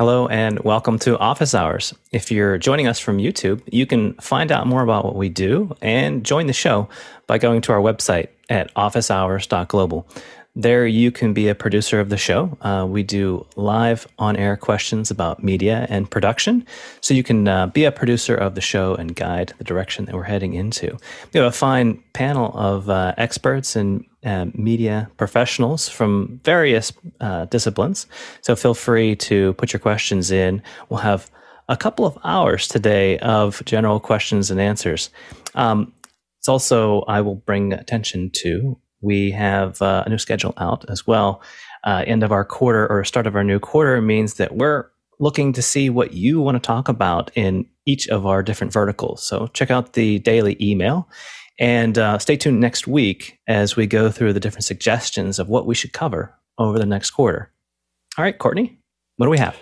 Hello and welcome to Office Hours. If you're joining us from YouTube, you can find out more about what we do and join the show by going to our website at officehours.global. There, you can be a producer of the show. Uh, we do live on air questions about media and production. So you can uh, be a producer of the show and guide the direction that we're heading into. We have a fine panel of uh, experts and uh, media professionals from various uh, disciplines. So feel free to put your questions in. We'll have a couple of hours today of general questions and answers. Um, it's also, I will bring attention to we have uh, a new schedule out as well. Uh, end of our quarter or start of our new quarter means that we're looking to see what you want to talk about in each of our different verticals. So check out the daily email and uh, stay tuned next week as we go through the different suggestions of what we should cover over the next quarter. All right, Courtney, what do we have?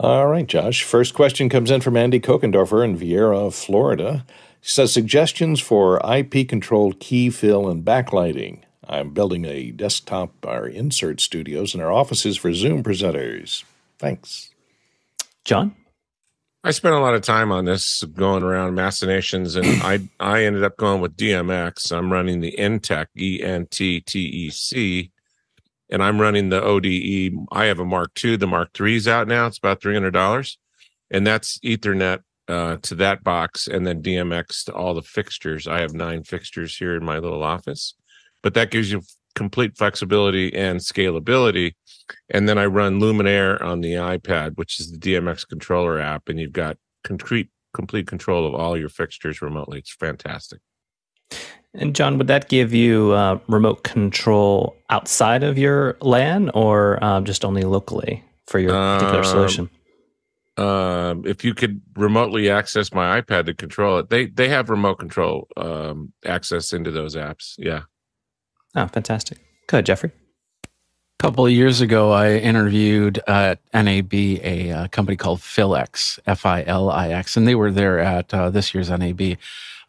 All right, Josh. First question comes in from Andy Kokendorfer in Viera, Florida. He says suggestions for IP controlled key fill and backlighting. I'm building a desktop or insert studios in our offices for Zoom presenters. Thanks. John? I spent a lot of time on this going around machinations and I I ended up going with DMX. I'm running the Enttec E N T T E C and I'm running the ODE. I have a Mark II. The Mark III's out now. It's about $300 and that's ethernet uh, to that box and then DMX to all the fixtures. I have nine fixtures here in my little office, but that gives you complete flexibility and scalability. And then I run Luminair on the iPad, which is the DMX controller app, and you've got complete complete control of all your fixtures remotely. It's fantastic. And John, would that give you uh, remote control outside of your LAN or uh, just only locally for your particular um, solution? Um, if you could remotely access my iPad to control it, they they have remote control um, access into those apps. Yeah. Oh, fantastic! Good, Jeffrey. A couple of years ago, I interviewed at NAB a, uh, company called Filix, F I L I X, and they were there at uh, this year's NAB.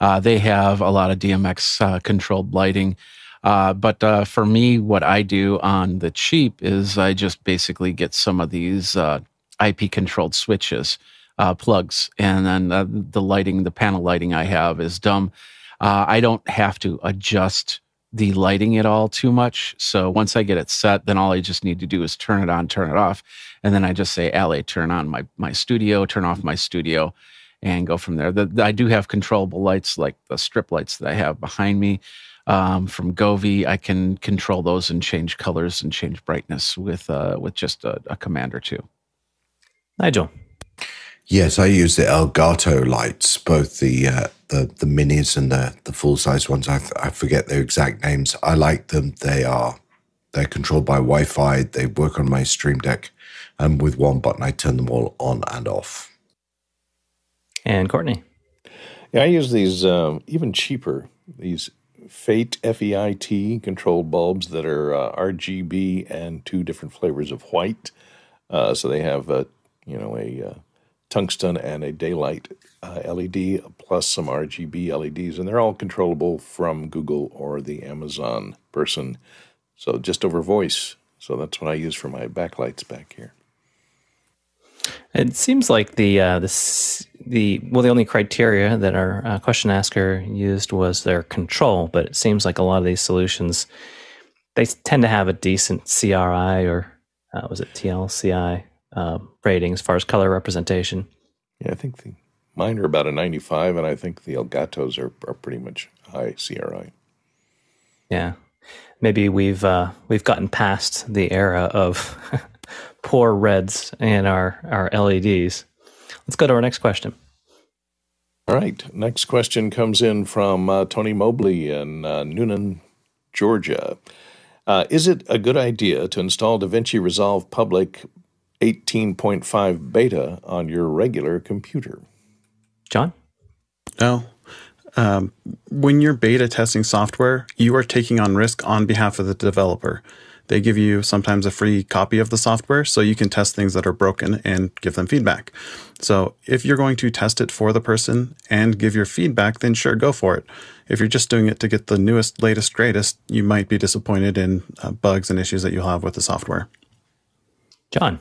Uh, they have a lot of DMX uh, controlled lighting. Uh, but uh, for me, what I do on the cheap is I just basically get some of these IP controlled switches, uh, plugs, and then uh, the lighting, the panel lighting I have is dumb. Uh, I don't have to adjust the lighting at all too much. So once I get it set, then all I just need to do is turn it on, turn it off, and then I just say, "LA, turn on my my studio, turn off my studio." And go from there. The, the, I do have controllable lights like the strip lights that I have behind me um, from Govee. I can control those and change colors and change brightness with uh, with just a, a command or two. Nigel. Yes, I use the Elgato lights, both the uh, the the minis and the the full size ones. I, I forget their exact names. I like them. They are they're controlled by Wi-Fi. They work on my Stream Deck, and with one button, I turn them all on and off. And Courtney. Yeah, I use these um, even cheaper these Feit F E I T controlled bulbs that are uh, RGB and two different flavors of white. Uh, so they have uh, you know, a uh, tungsten and a daylight uh, LED plus some RGB LEDs, and they're all controllable from Google or the Amazon person. So just over voice. So that's what I use for my backlights back here. It seems like the uh, the the well, the only criteria that our uh, question asker used was their control, but it seems like a lot of these solutions they tend to have a decent CRI or uh, was it TLCI uh, rating as far as color representation. Yeah, I think the mine are about a 95, and I think the Elgatos are, are pretty much high CRI. Yeah, maybe we've uh, we've gotten past the era of poor reds in our our LEDs. Let's go to our next question. All right, next question comes in from uh, Tony Mobley in uh, Newnan, Georgia. Uh, is it a good idea to install DaVinci Resolve Public 18.5 beta on your regular computer. John? No. Um, when you're beta testing software, you are taking on risk on behalf of the developer. They give you sometimes a free copy of the software so you can test things that are broken and give them feedback. So if you're going to test it for the person and give your feedback, then sure, go for it. If you're just doing it to get the newest, latest, greatest, you might be disappointed in uh, bugs and issues that you'll have with the software. John.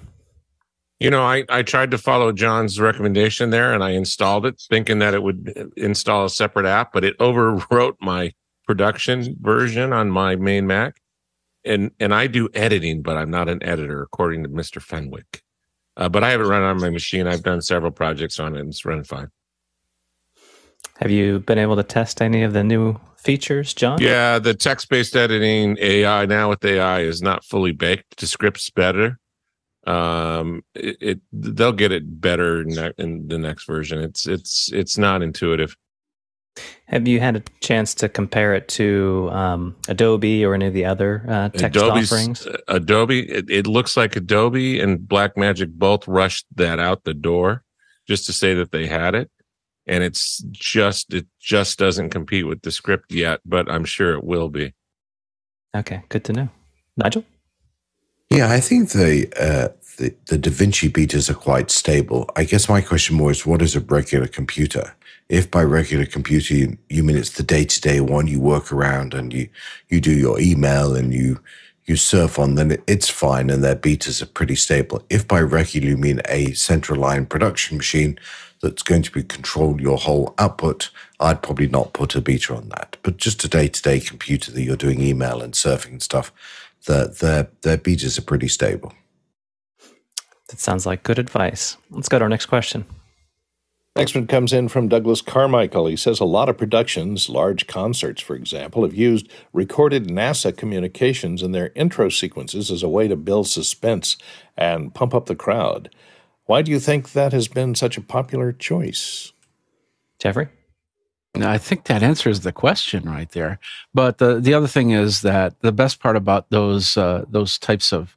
You know, I, I tried to follow John's recommendation there and I installed it thinking that it would install a separate app, but it overwrote my production version on my main Mac. And and I do editing, but I'm not an editor, according to Mr. Fenwick. Uh, but I have it run on my machine. I've done several projects on it and it's running fine. Have you been able to test any of the new features, John? Yeah, the text based editing AI now with AI is not fully baked. Descript's better. Um, it, it they'll get it better in, in the next version. It's it's it's not intuitive. Have you had a chance to compare it to um, Adobe or any of the other uh, text Adobe's, offerings? Uh, Adobe, it, it, looks like Adobe and Blackmagic both rushed that out the door just to say that they had it and it's just it just doesn't compete with Descript yet, but I'm sure it will be. Okay, good to know. Nigel? Yeah, I think the uh, the, the DaVinci betas are quite stable. I guess my question was, what is a regular computer? If by regular computer you, you mean it's the day to day one you work around and you you do your email and you you surf on, then it's fine and their betas are pretty stable. If by regular you mean a central line production machine that's going to be control your whole output, I'd probably not put a beta on that. But just a day to day computer that you're doing email and surfing and stuff, their, their, their betas are pretty stable. That sounds like good advice. Let's go to our next question. Next one comes in from Douglas Carmichael. He says a lot of productions, large concerts, for example, have used recorded NASA communications in their intro sequences as a way to build suspense and pump up the crowd. Why do you think that has been such a popular choice? Jeffrey? I think that answers the question right there. But the the other thing is that the best part about those uh, those types of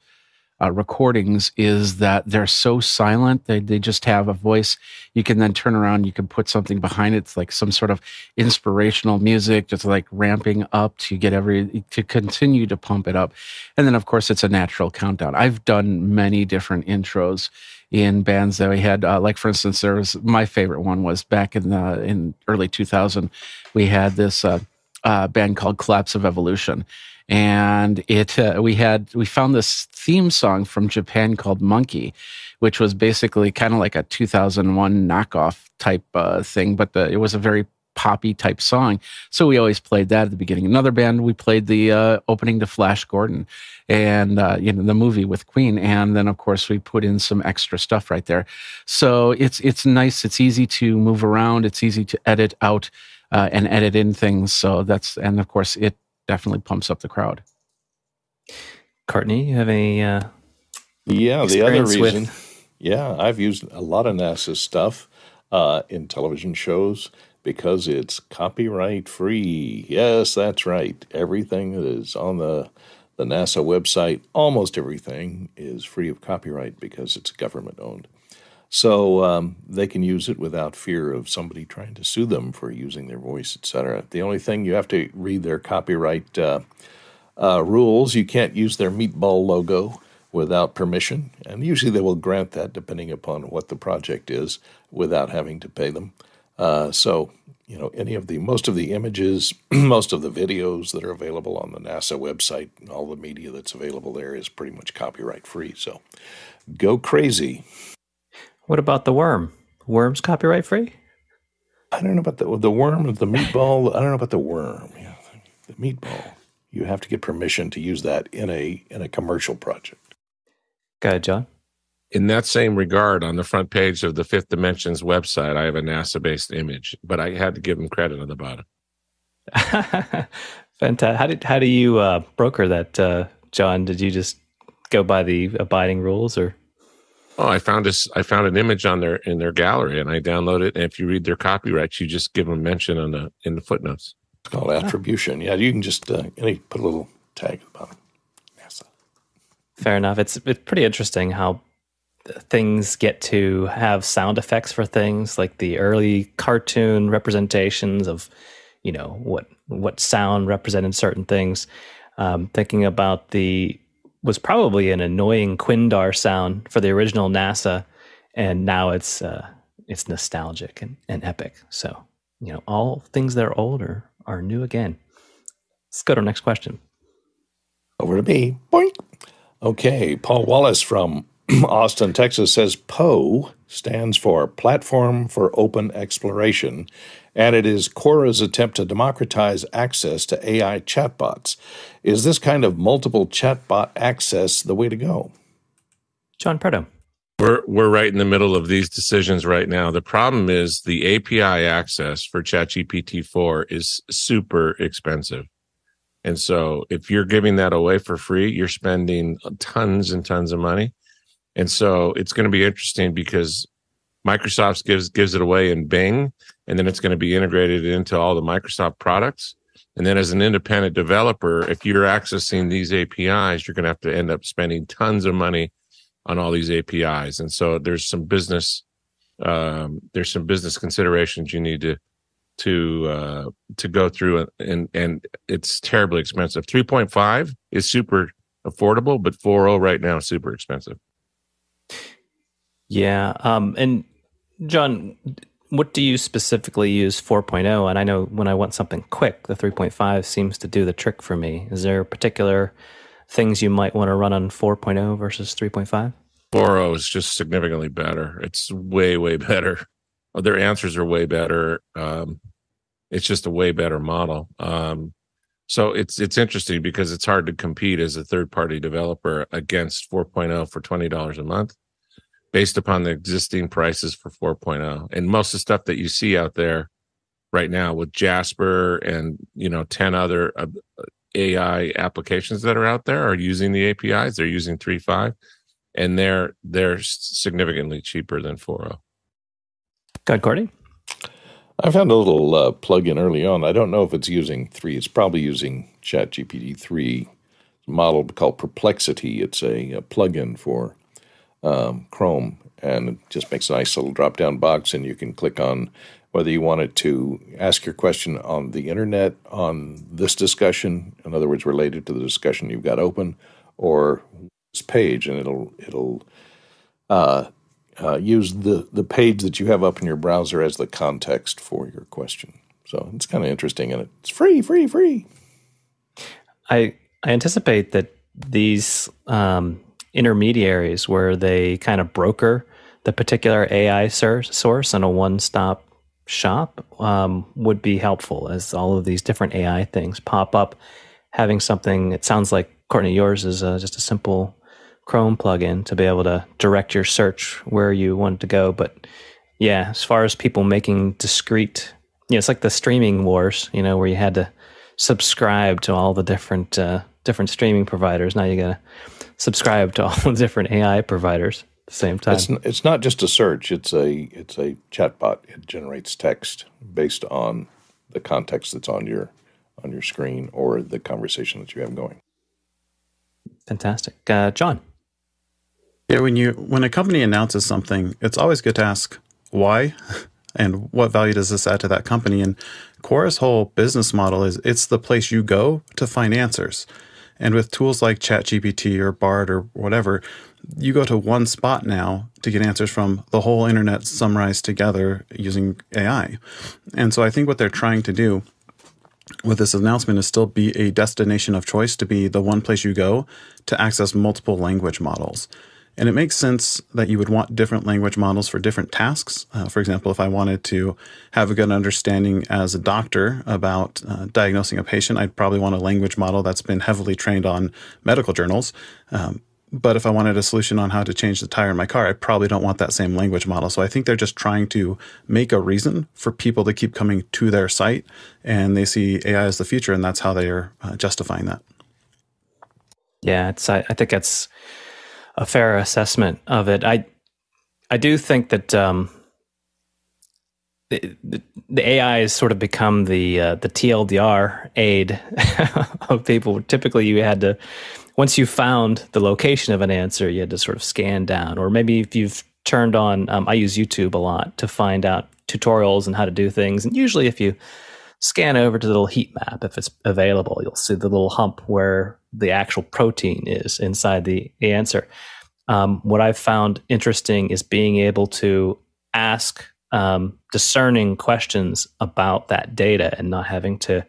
uh, recordings is that they're so silent. They, they just have a voice. You can then turn around, you can put something behind it. It's like some sort of inspirational music, just like ramping up to get every, to continue to pump it up. And then, of course, it's a natural countdown. I've done many different intros in bands that we had. Uh, like for instance, there was my favorite one was back in the in early 2000. We had this uh, uh, band called Collapse of Evolution, and it uh, we had we found this theme song from Japan called Monkey, which was basically kind of like a 2001 knockoff type uh, thing, but the, it was a very poppy type song. So we always played that at the beginning. Another band we played the uh, opening to Flash Gordon and uh, you know the movie with Queen, and then of course we put in some extra stuff right there. So it's it's nice. It's easy to move around. It's easy to edit out uh, and edit in things. So that's and of course it definitely pumps up the crowd. Courtney, you have any? Uh, yeah, the other reason. With... Yeah, I've used a lot of NASA stuff uh, in television shows because it's copyright free. Yes, that's right. Everything that is on the the NASA website, almost everything is free of copyright because it's government owned. So um, they can use it without fear of somebody trying to sue them for using their voice, etc. The only thing you have to read their copyright uh, uh, rules. You can't use their meatball logo without permission, and usually they will grant that depending upon what the project is without having to pay them. Uh, so, you know, any of the most of the images, most of the videos that are available on the NASA website, all the media that's available there is pretty much copyright free. So, go crazy. What about the worm? Worm's copyright free? I don't know about the the worm, the meatball. I don't know about the worm. Yeah, the meatball. You have to get permission to use that in a in a commercial project. Go ahead, John in that same regard, on the front page of the Fifth Dimensions website, I have a NASA based image, but I had to give them credit on the bottom. Fantastic. How did how do you uh, broker that, uh, John? Did you just go by the abiding rules, or? Oh, I found this. I found an image on their in their gallery, and I downloaded it. And if you read their copyrights, you just give them mention on the in the footnotes. It's called attribution. Yeah, you can just uh, any put a little tag at the bottom. NASA. Fair enough. It's it's pretty interesting how things get to have sound effects for things like the early cartoon representations of you know what what sound represented certain things um, thinking about the was probably an annoying quindar sound for the original nasa and now it's uh, it's nostalgic and, and epic. So you know all things that are old are, are new again. Let's go to our next question. Over to me. Boink. okay paul wallace from Austin, Texas says POE stands for Platform for Open Exploration, and it is Quora's attempt to democratize access to AI chatbots. Is this kind of multiple chatbot access the way to go? John Preto. We're we're right in the middle of these decisions right now. The problem is the API access for ChatGPT 4 is super expensive. And so if you're giving that away for free, you're spending tons and tons of money. And so it's going to be interesting because Microsoft gives gives it away in Bing, and then it's going to be integrated into all the Microsoft products. And then as an independent developer, if you're accessing these APIs, you're going to have to end up spending tons of money on all these APIs. And so there's some business um, there's some business considerations you need to to uh, to go through and and it's terribly expensive. 3.5 is super affordable, but 4.0 right now is super expensive. Yeah, um, and John, what do you specifically use 4.0? And I know when I want something quick, the 3.5 seems to do the trick for me. Is there particular things you might want to run on 4.0 versus 3.5? 4.0 is just significantly better. It's way, way better. Their answers are way better. Um, it's just a way better model. Um, so it's it's interesting because it's hard to compete as a third party developer against 4.0 for twenty dollars a month, based upon the existing prices for 4.0. And most of the stuff that you see out there right now with Jasper and you know ten other uh, AI applications that are out there are using the APIs. They're using 3.5 and they're they're significantly cheaper than 4.0. God, Courtney. I found a little uh, plug-in early on. I don't know if it's using three. It's probably using ChatGPT three model called Perplexity. It's a, a plug-in for um, Chrome, and it just makes a nice little drop-down box, and you can click on whether you wanted to ask your question on the internet on this discussion, in other words, related to the discussion you've got open, or this page, and it'll it'll uh, uh, use the the page that you have up in your browser as the context for your question. So it's kind of interesting, and it's free, free, free. I I anticipate that these um, intermediaries, where they kind of broker the particular AI source on a one stop shop um, would be helpful as all of these different AI things pop up. Having something, it sounds like Courtney, yours is uh, just a simple Chrome plugin to be able to direct your search where you want to go. But yeah, as far as people making discrete, you know, it's like the streaming wars, you know, where you had to subscribe to all the different uh, different streaming providers. Now you got to subscribe to all the different AI providers at the same time. It's, it's not just a search; it's a it's a chatbot. It generates text based on the context that's on your on your screen or the conversation that you have going. Fantastic, uh, John. Yeah, when you when a company announces something, it's always good to ask why and what value does this add to that company. And Quora's whole business model is it's the place you go to find answers. And with tools like ChatGPT or Bard or whatever, you go to one spot now to get answers from the whole internet summarized together using AI. And so I think what they're trying to do with this announcement is still be a destination of choice to be the one place you go to access multiple language models. And it makes sense that you would want different language models for different tasks. Uh, for example, if I wanted to have a good understanding as a doctor about uh, diagnosing a patient, I'd probably want a language model that's been heavily trained on medical journals. Um, but if I wanted a solution on how to change the tire in my car, I probably don't want that same language model. So I think they're just trying to make a reason for people to keep coming to their site and they see AI as the future and that's how they are uh, justifying that. Yeah, it's I, I, think that's a fair assessment of it. I I do think that um, the, the, the AI has sort of become the uh, the TLDR aid of people. Typically, you had to once you found the location of an answer, you had to sort of scan down, or maybe if you've turned on, um, I use YouTube a lot to find out tutorials and how to do things. And usually, if you scan over to the little heat map, if it's available, you'll see the little hump where the actual protein is inside the answer. Um, what I've found interesting is being able to ask um, discerning questions about that data and not having to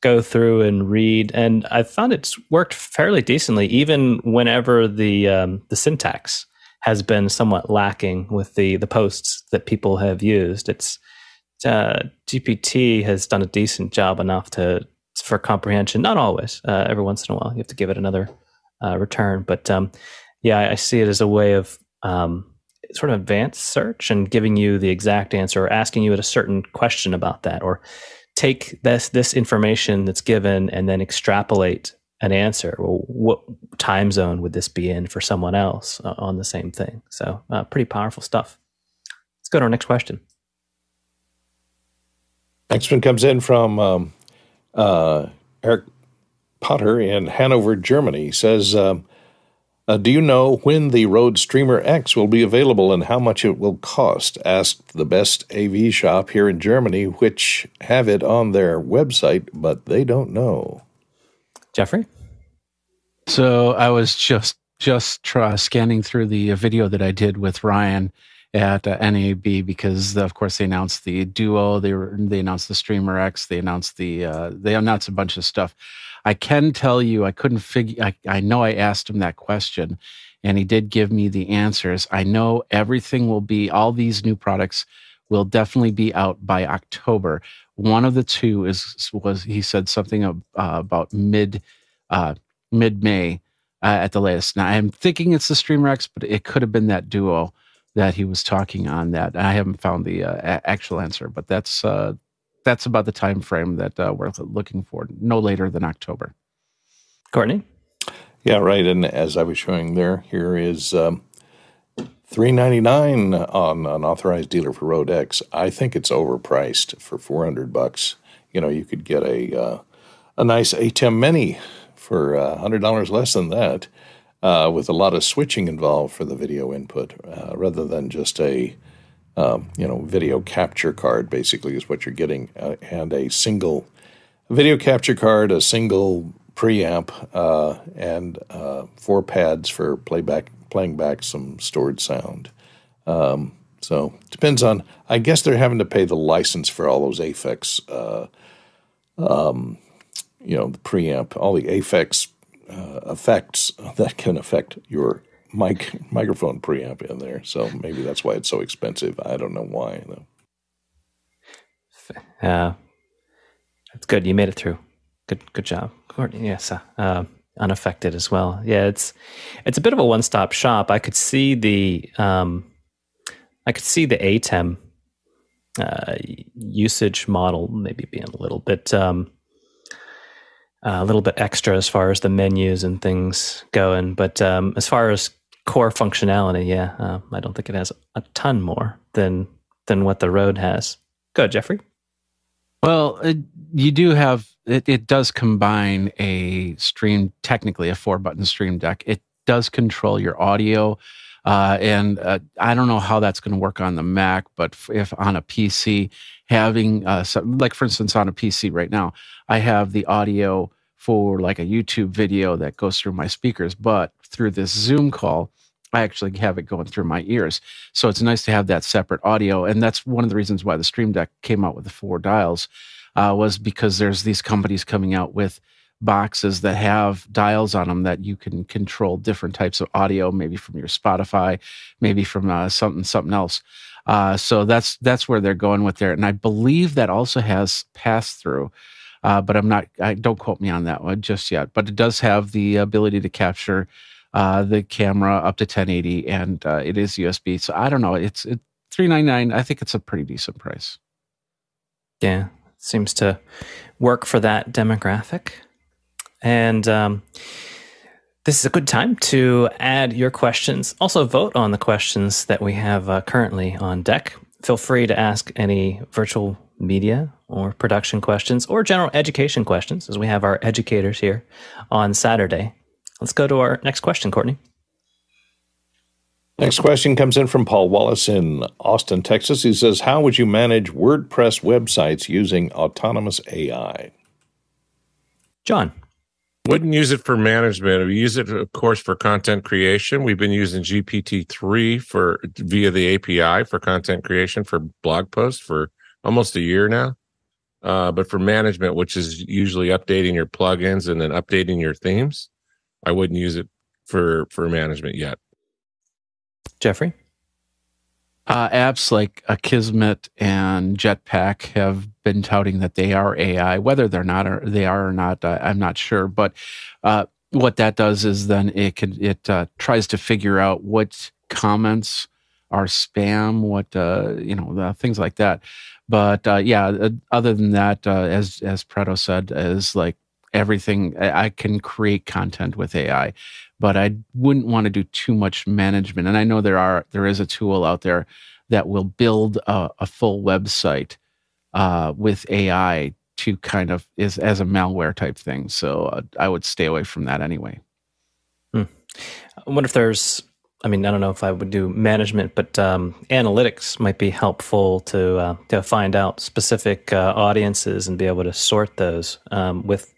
go through and read, and I found it's worked fairly decently, even whenever the um, the syntax has been somewhat lacking with the the posts that people have used. It's uh, GPT has done a decent job enough to for comprehension. Not always. Uh, every once in a while, you have to give it another uh, return. But um, yeah, I see it as a way of um, sort of advanced search and giving you the exact answer or asking you a certain question about that or take this this information that's given and then extrapolate an answer. Well, what time zone would this be in for someone else uh, on the same thing? So, uh, pretty powerful stuff. Let's go to our next question. Next one comes in from um, uh, Eric Potter in Hanover, Germany. He says, um, uh, Do you know when the Rode Streamer X will be available and how much it will cost? Asked the best AV shop here in Germany, which have it on their website, but they don't know. Jeffrey? So I was just just try, scanning through the video that I did with Ryan at uh, NAB because of course they announced the Duo, they were, they announced the Streamer X, they announced the uh, they announced a bunch of stuff. I can tell you, I couldn't figure. I, I know I asked him that question, and he did give me the answers. I know everything will be all these new products will definitely be out by October. One of the two is was he said something uh, about mid uh, mid May uh, at the latest. Now I'm thinking it's the Streamer X, but it could have been that Duo that he was talking on. That I haven't found the uh, actual answer, but that's uh, that's about the time frame that uh, we're looking for. No later than October. Courtney. Yeah, right. And as I was showing there, here is um, three ninety nine on an authorized dealer for Rode X. I think it's overpriced for four hundred bucks. You know, you could get a uh, a nice ATEM Mini for uh, hundred dollars less than that, uh, with a lot of switching involved for the video input, uh, rather than just a um, you know video capture card. Basically, is what you're getting, uh, and a single video capture card, a single preamp, uh, and four pads for playback playing back some stored sound. Um, so depends on. I guess they're having to pay the license for all those Aphex, uh, um, you know, the preamp, all the Aphex uh, effects that can affect your mic microphone preamp in there. So maybe that's why it's so expensive. I don't know why though. Uh, that's good. You made it through. Good, good job, Courtney. Yes. Uh, unaffected as well. Yeah, it's it's a bit of a one stop shop. I could see the um, I could see the ATEM uh, usage model maybe being a little bit um, a little bit extra as far as the menus and things going, but um, as far as core functionality, yeah, uh, I don't think it has a ton more than than what the Rode has. Go, Jeffrey. Well, it, you do have it, it does combine a stream, technically a four button stream deck. It does control your audio. Uh, and uh, I don't know how that's going to work on the Mac, but if on a PC, having uh, like for instance on a PC right now, I have the audio for like a YouTube video that goes through my speakers, but through this Zoom call, I actually have it going through my ears. So it's nice to have that separate audio. And that's one of the reasons why the Stream Deck came out with the four dials, uh, was because there's these companies coming out with boxes that have dials on them that you can control different types of audio, maybe from your Spotify, maybe from uh, something something else. Uh, so that's that's where they're going with there, and I believe that also has pass through. Uh, but I'm not. I don't quote me on that one just yet. But it does have the ability to capture uh, the camera up to 1080, and uh, it is USB. So I don't know. It's it, 399. I think it's a pretty decent price. Yeah, seems to work for that demographic. And um, this is a good time to add your questions. Also, vote on the questions that we have uh, currently on deck. Feel free to ask any virtual media or production questions or general education questions, as we have our educators here on Saturday. Let's go to our next question, Courtney. Next question comes in from Paul Wallace in Austin, Texas. He says, How would you manage WordPress websites using autonomous AI? John. Wouldn't use it for management. We use it, of course, for content creation. We've been using GPT-3 for via the API for content creation for blog posts for almost a year now. Uh, but for management, which is usually updating your plugins and then updating your themes, I wouldn't use it for for management yet. Jeffrey? Uh, apps like Akismet and Jetpack have been touting that they are AI. Whether they're not or they are or not, uh, I'm not sure. But uh, what that does is then it can it uh, tries to figure out what comments are spam, what uh, you know, things like that. But uh, yeah, other than that, as as Preto said, is like everything. I can create content with AI but I wouldn't want to do too much management. And I know there are there is a tool out there that will build a, a full website uh, with AI to kind of is as a malware type thing. So uh, I would stay away from that anyway. Hmm. I wonder if there's. I mean, I don't know if I would do management, but um, analytics might be helpful to uh, to find out specific uh, audiences and be able to sort those um, with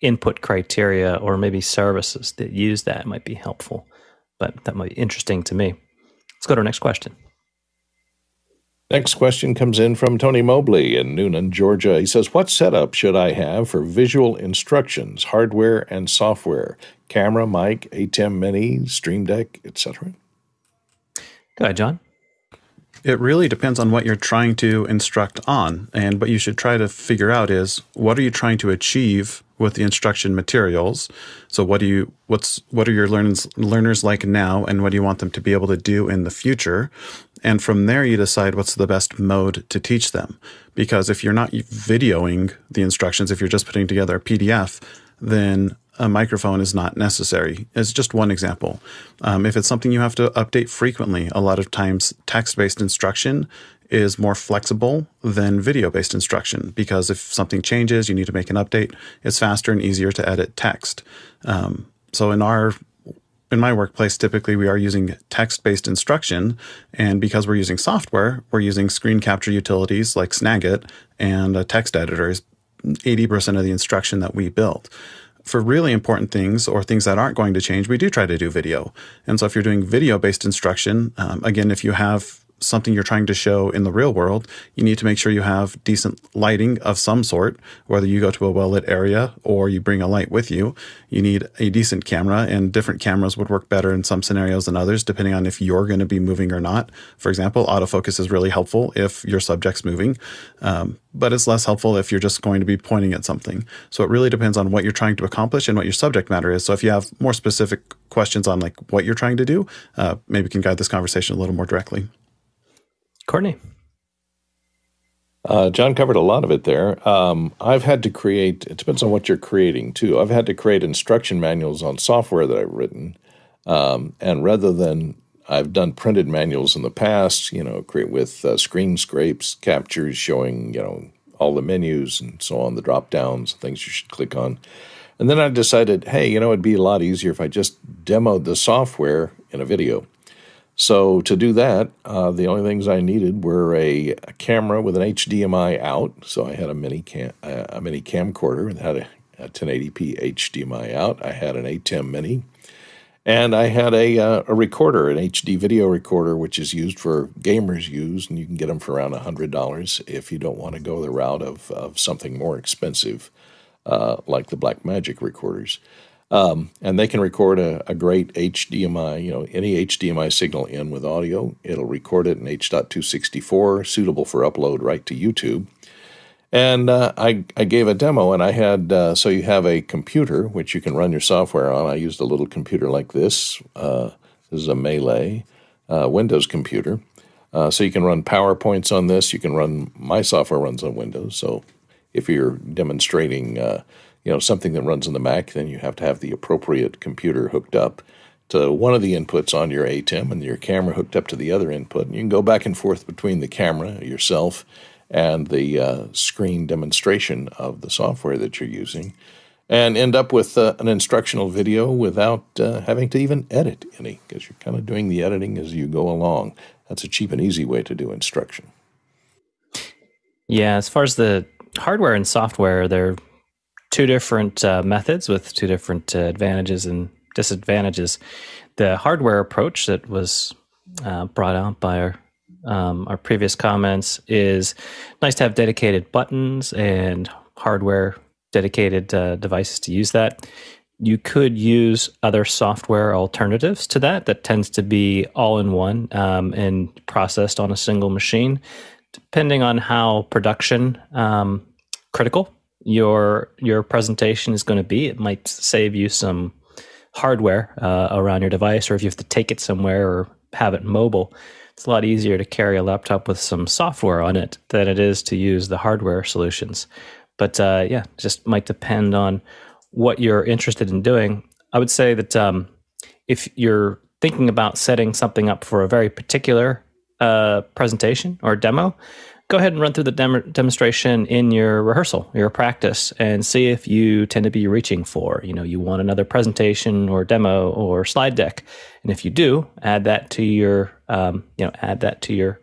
input criteria or maybe services that use that might be helpful. But that might be interesting to me. Let's go to our next question. Next question comes in from Tony Mobley in Newnan, Georgia. He says, What setup should I have for visual instructions, hardware and software? Camera, mic, ATEM Mini, Stream Deck, etc. Go ahead, John. It really depends on what you're trying to instruct on. And what you should try to figure out is what are you trying to achieve with the instruction materials? So what do you what's what are your learners learners like now and what do you want them to be able to do in the future? And from there you decide what's the best mode to teach them. Because if you're not videoing the instructions, if you're just putting together a PDF, then a microphone is not necessary. It's just one example. Um, if it's something you have to update frequently, a lot of times text based instruction is more flexible than video based instruction because if something changes, you need to make an update, it's faster and easier to edit text. Um, so in our in my workplace, typically we are using text based instruction. And because we're using software, we're using screen capture utilities like Snagit and a text editor is 80% of the instruction that we build for really important things or things that aren't going to change, we do try to do video. And so if you're doing video based instruction, um, again, if you have something you're trying to show in the real world, you need to make sure you have decent lighting of some sort, whether you go to a well lit area or you bring a light with you. You need a decent camera, and different cameras would work better in some scenarios than others, depending on if you're going to be moving or not. For example, autofocus is really helpful if your subject's moving, um, but it's less helpful if you're just going to be pointing at something. So it really depends on what you're trying to accomplish and what your subject matter is. So if you have more specific questions on like what you're trying to do, uh, maybe can guide this conversation a little more directly. Courtney. Uh, John covered a lot of it there. Um, I've had to create, it depends on what you're creating too. I've had to create instruction manuals on software that I've written. Um, and rather than I've done printed manuals in the past, you know, create with uh, screen scrapes, captures showing, you know, all the menus and so on, the drop downs, things you should click on. And then I decided, hey, you know, it'd be a lot easier if I just demoed the software in a video. So to do that, uh, the only things I needed were a, a, camera with an HDMI out. So I had a mini cam, a mini camcorder that had a, a 1080p HDMI out. I had an ATEM Mini, and I had a uh, a recorder, an HD video recorder, which is used for gamers use, and you can get them for around hundred dollars if you don't want to go the route of of something more expensive, uh, like the Blackmagic recorders. Um, and they can record a, a, great HDMI, you know, any HDMI signal in with audio. It'll record it in H.264, suitable for upload right to YouTube. And uh, I, I gave a demo, and I had uh, so you have a computer which you can run your software on. I used a little computer like this. Uh, this is a Melee uh, Windows computer. Uh, so you can run PowerPoints on this. You can run my software runs on Windows. So if you're demonstrating uh, you know something that runs on the Mac, then you have to have the appropriate computer hooked up to one of the inputs on your ATEM and your camera hooked up to the other input. And you can go back and forth between the camera yourself and the uh, screen demonstration of the software that you're using and end up with uh, an instructional video without uh, having to even edit any because you're kind of doing the editing as you go along. That's a cheap and easy way to do instruction. Yeah, as far as the hardware and software, they're two different uh, methods with two different uh, advantages and disadvantages. The hardware approach that was uh, brought out by our um, our previous comments is nice to have dedicated buttons and hardware dedicated uh, devices to use that. you could use other software alternatives to that. That tends to be all in one um, and processed on a single machine. Depending on how production um, critical your your presentation is going to be, it might save you some hardware uh, around your device, or if you have to take it somewhere or have it mobile, it's a lot easier to carry a laptop with some software on it than it is to use the hardware solutions. But uh, yeah, just might depend on what you're interested in doing. I would say that um, if you're thinking about setting something up for a very particular uh, presentation or demo, go ahead and run through the dem- demonstration in your rehearsal, your practice, and see if you tend to be reaching for. You know, you want another presentation or demo or slide deck, and if you do, add that to your, um, you know, add that to your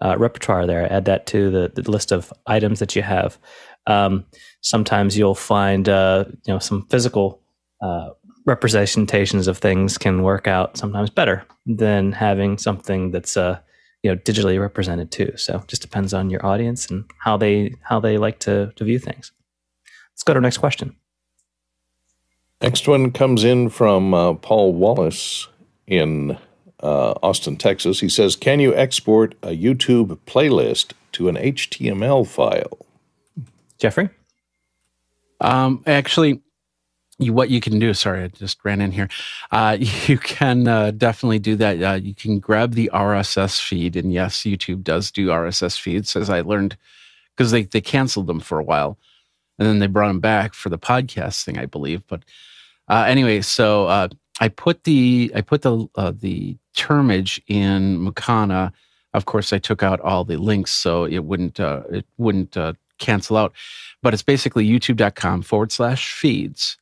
uh, repertoire there. Add that to the, the list of items that you have. Um, sometimes you'll find uh, you know some physical uh, representations of things can work out sometimes better than having something that's uh, you know digitally represented too. So it just depends on your audience and how they how they like to, to view things. Let's go to our next question. Next one comes in from uh, Paul Wallace in uh, Austin, Texas. He says, "Can you export a YouTube playlist to an HTML file?" Jeffrey? Um, actually, you, what you can do, sorry, I just ran in here. Uh, you can uh, definitely do that. Uh, you can grab the RSS feed. And yes, YouTube does do RSS feeds, as I learned, because they, they canceled them for a while. And then they brought them back for the podcast thing, I believe. But uh, anyway, so uh, I put the I put the uh, the termage in Mukana. Of course, I took out all the links so it wouldn't it wouldn't cancel out. But it's basically youtube.com forward slash feeds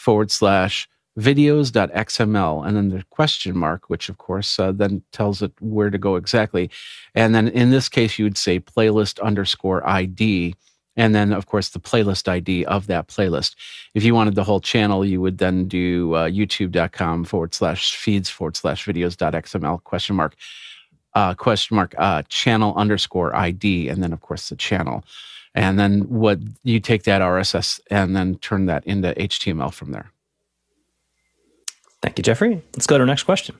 forward slash videos.xml and then the question mark, which of course uh, then tells it where to go exactly. And then in this case, you would say playlist underscore ID. And then, of course, the playlist ID of that playlist. If you wanted the whole channel, you would then do uh, youtube.com forward slash feeds forward slash videos.xml question mark, uh, question mark, uh, channel underscore ID. And then, of course, the channel and then what you take that RSS and then turn that into HTML from there. Thank you, Jeffrey. Let's go to our next question.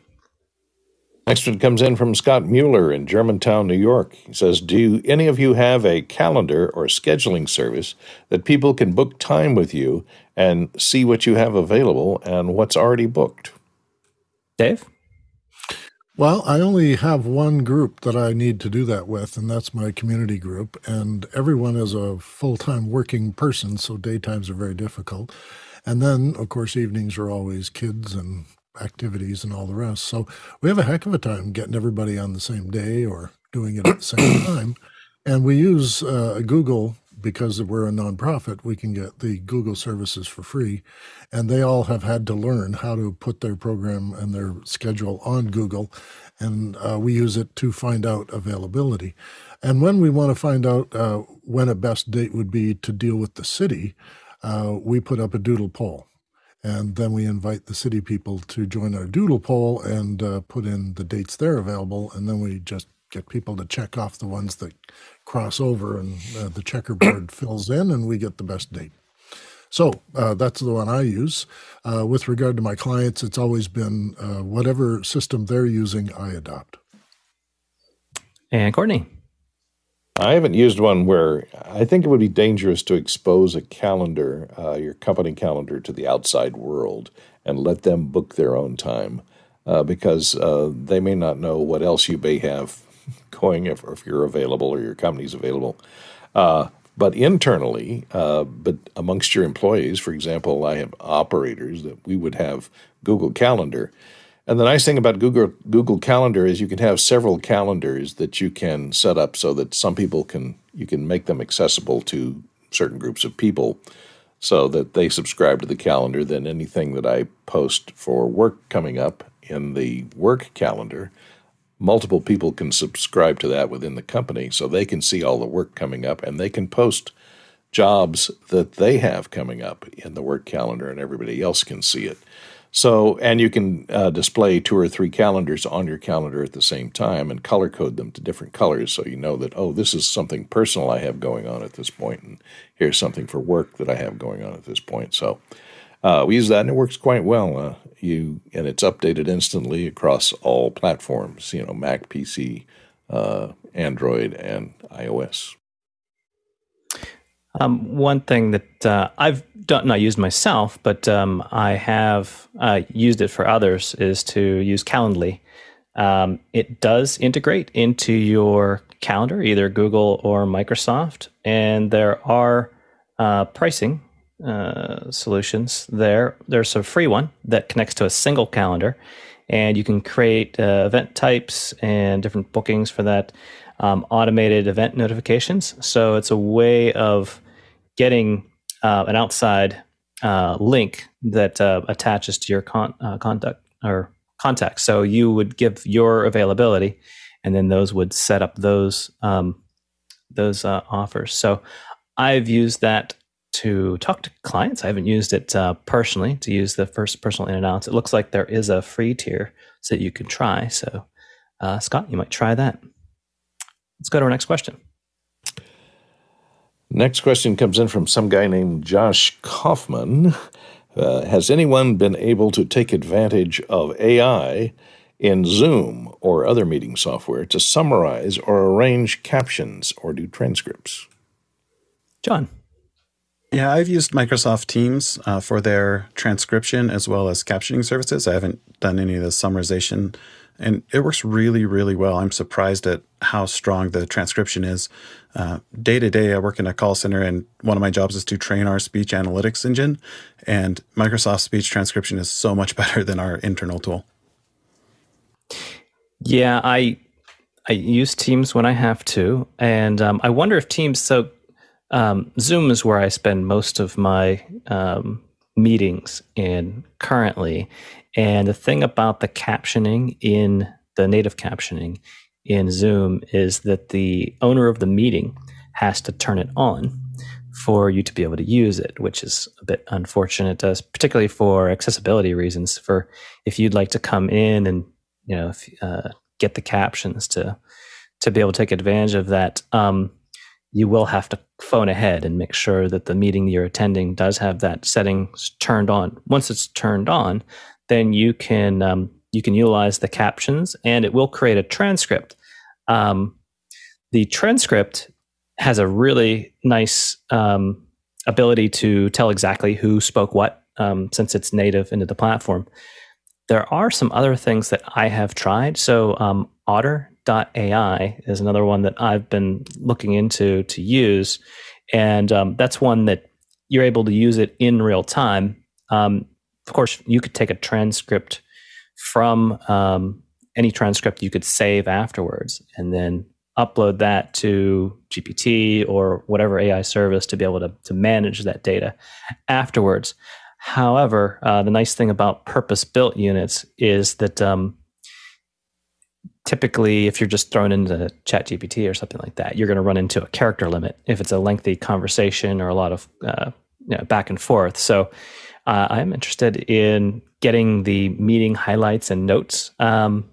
Next one comes in from Scott Mueller in Germantown, New York. He says, Do any of you have a calendar or scheduling service that people can book time with you and see what you have available and what's already booked? Dave? Well, I only have one group that I need to do that with, and that's my community group. And everyone is a full time working person, so daytimes are very difficult. And then, of course, evenings are always kids and activities and all the rest. So we have a heck of a time getting everybody on the same day or doing it at the same time. And we use uh, Google because we're a nonprofit, we can get the Google services for free. And they all have had to learn how to put their program and their schedule on Google. And uh, we use it to find out availability. And when we want to find out uh, when a best date would be to deal with the city, uh, we put up a doodle poll. And then we invite the city people to join our doodle poll and uh, put in the dates they're available. And then we just get people to check off the ones that cross over and uh, the checkerboard fills in and we get the best date. So uh, that's the one I use. Uh, with regard to my clients, it's always been uh, whatever system they're using, I adopt. And Courtney. I haven't used one where I think it would be dangerous to expose a calendar, uh, your company calendar, to the outside world and let them book their own time uh, because they may not know what else you may have going if, if you're available or your company's available. Uh, but internally, uh, but amongst your employees, for example, I have operators that we would have Google Calendar. And the nice thing about Google Google Calendar is you can have several calendars that you can set up so that some people can you can make them accessible to certain groups of people so that they subscribe to the calendar then anything that I post for work coming up in the work calendar multiple people can subscribe to that within the company so they can see all the work coming up and they can post jobs that they have coming up in the work calendar and everybody else can see it. So, and you can uh, display two or three calendars on your calendar at the same time and color code them to different colors so you know that, oh, this is something personal I have going on at this point, and here's something for work that I have going on at this point. So, Uh, we use that and it works quite well. Uh, you and it's updated instantly across all platforms. You know, Mac, PC, uh, Android, and iOS. Um, one thing that uh, I've done, not used myself, but um, I have uh, used it for others is to use Calendly. Um, it does integrate into your calendar, either Google or Microsoft, and there are uh, pricing uh, solutions there. There's a free one that connects to a single calendar, and you can create uh, event types and different bookings for that. Um, automated event notifications. So it's a way of getting uh, an outside uh, link that uh, attaches to your con- uh, conduct or contact. So you would give your availability, and then those would set up those um, those uh, offers. So I've used that to talk to clients. I haven't used it uh, personally to use the first personal in and outs. It looks like there is a free tier so that you can try. So uh, Scott, you might try that. Let's go to our next question. Next question comes in from some guy named Josh Kaufman. Uh, has anyone been able to take advantage of AI in Zoom or other meeting software to summarize or arrange captions or do transcripts? John. Yeah, I've used Microsoft Teams uh, for their transcription as well as captioning services. I haven't done any of the summarization, and it works really, really well. I'm surprised at how strong the transcription is. Uh, day to day, I work in a call center, and one of my jobs is to train our speech analytics engine. And Microsoft speech transcription is so much better than our internal tool. Yeah, I I use Teams when I have to, and um, I wonder if Teams. So um, Zoom is where I spend most of my um, meetings in currently, and the thing about the captioning in the native captioning in Zoom is that the owner of the meeting has to turn it on for you to be able to use it, which is a bit unfortunate, uh, particularly for accessibility reasons. For if you'd like to come in and you know if, uh, get the captions to to be able to take advantage of that, um, you will have to phone ahead and make sure that the meeting you're attending does have that setting turned on. Once it's turned on, then you can um, you can utilize the captions and it will create a transcript. Um, the transcript has a really nice um, ability to tell exactly who spoke what um, since it's native into the platform. There are some other things that I have tried. So um, Otter.ai is another one that I've been looking into to use. And um, that's one that you're able to use it in real time. Um, of course, you could take a transcript from um, any transcript you could save afterwards and then upload that to GPT or whatever AI service to be able to, to manage that data afterwards. However, uh, the nice thing about purpose built units is that um, typically, if you're just thrown into ChatGPT or something like that, you're going to run into a character limit if it's a lengthy conversation or a lot of uh, you know, back and forth. So, uh, I'm interested in getting the meeting highlights and notes um,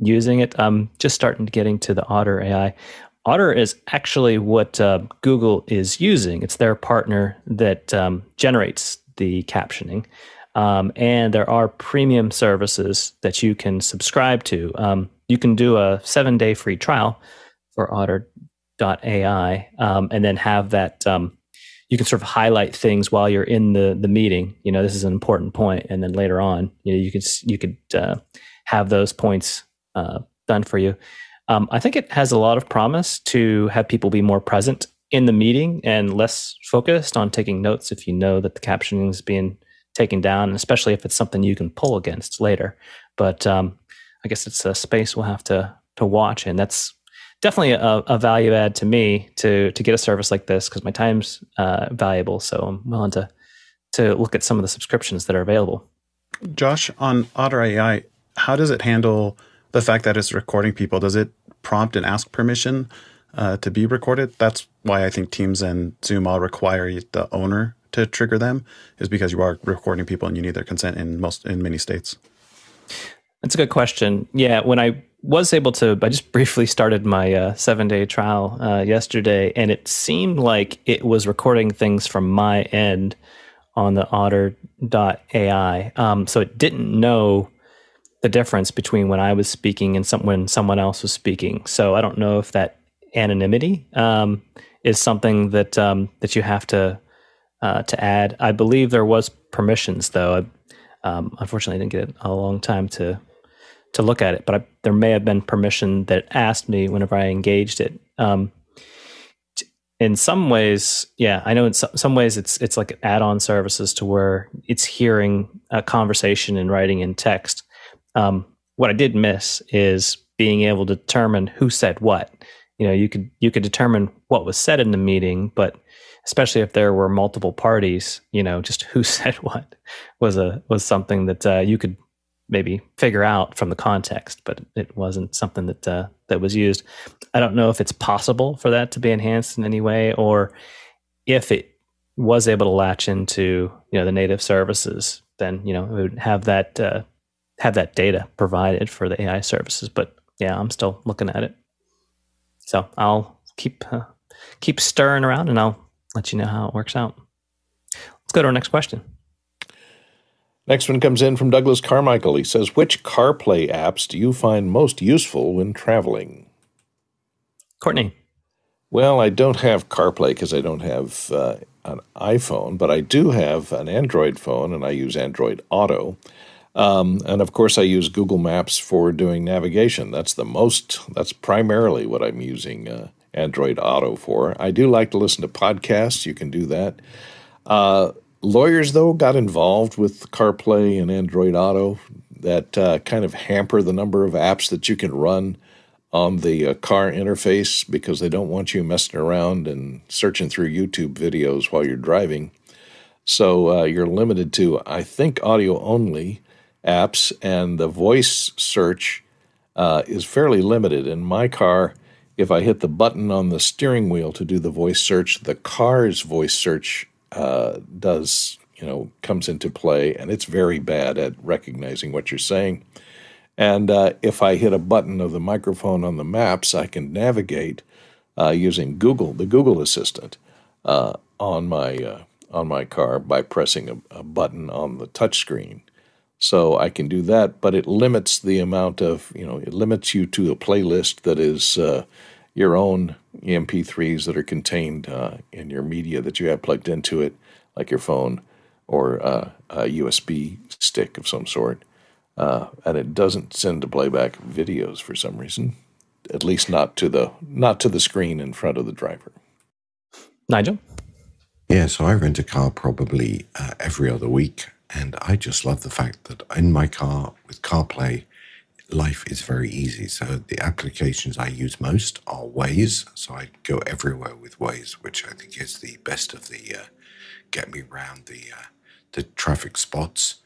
using it. I'm just starting to get into the Otter AI. Otter is actually what uh, Google is using. It's their partner that um, generates the captioning. Um, and there are premium services that you can subscribe to. Um, you can do a seven day free trial for otter.ai um, and then have that um, you can sort of highlight things while you're in the the meeting. You know, this is an important point, and then later on, you know, you could you could uh, have those points uh, done for you. Um, I think it has a lot of promise to have people be more present in the meeting and less focused on taking notes if you know that the captioning is being taken down, especially if it's something you can pull against later. But um, I guess it's a space we'll have to to watch, and that's definitely a, a, value add to me to to get a service like this because my time's uh, valuable. So I'm willing to to look at some of the subscriptions that are available. Josh, on Otter AI, how does it handle the fact that it's recording people? Does it prompt and ask permission uh, to be recorded? That's why I think Teams and Zoom all require the owner to trigger them, is because you are recording people and you need their consent in most in many states. That's a good question. Yeah, when I was able to, I just briefly started my uh, seven day trial uh, yesterday, and it seemed like it was recording things from my end on the otter.ai. Um, so it didn't know the difference between when I was speaking and some, when someone else was speaking. So I don't know if that anonymity um, is something that um, that you have to uh, to add. I believe there was permissions though. I, um, unfortunately, I didn't get a long time to to look at it, but I, there may have been permission that asked me whenever I engaged it. Um, in some ways, yeah, I know in some, some ways it's it's like add-on services to where it's hearing a conversation and writing in text. Um, what I did miss is being able to determine who said what. You know, you could you could determine what was said in the meeting, but especially if there were multiple parties, you know, just who said what was a was something that uh, you could maybe figure out from the context, but it wasn't something that uh, that was used. I don't know if it's possible for that to be enhanced in any way, or if it was able to latch into you know the native services, then you know it would have that uh, have that data provided for the AI services. But yeah, I'm still looking at it, so I'll keep uh, keep stirring around, and I'll let you know how it works out. Let's go to our next question. Next one comes in from Douglas Carmichael. He says, Which CarPlay apps do you find most useful when traveling? Courtney. Well, I don't have CarPlay because I don't have uh, an iPhone, but I do have an Android phone and I use Android Auto. Um, and of course, I use Google Maps for doing navigation. That's the most, that's primarily what I'm using uh, Android Auto for. I do like to listen to podcasts. You can do that. Uh, Lawyers, though, got involved with CarPlay and Android Auto that uh, kind of hamper the number of apps that you can run on the uh, car interface because they don't want you messing around and searching through YouTube videos while you're driving. So uh, you're limited to, I think, audio only apps, and the voice search uh, is fairly limited. In my car, if I hit the button on the steering wheel to do the voice search, the car's voice search uh, does you know comes into play, and it's very bad at recognizing what you're saying. And uh, if I hit a button of the microphone on the maps, I can navigate uh, using Google, the Google Assistant, uh, on my uh, on my car by pressing a, a button on the touchscreen. So I can do that, but it limits the amount of you know it limits you to a playlist that is uh, your own MP3s that are contained uh, in your media that you have plugged into it, like your phone or uh, a USB stick of some sort. Uh, and it doesn't send to playback videos for some reason, at least not to the not to the screen in front of the driver. Nigel. Yeah, so I rent a car probably uh, every other week, and I just love the fact that in my car with CarPlay, life is very easy. So the applications I use most are Waze. So I go everywhere with Waze, which I think is the best of the uh, get me around the uh, the traffic spots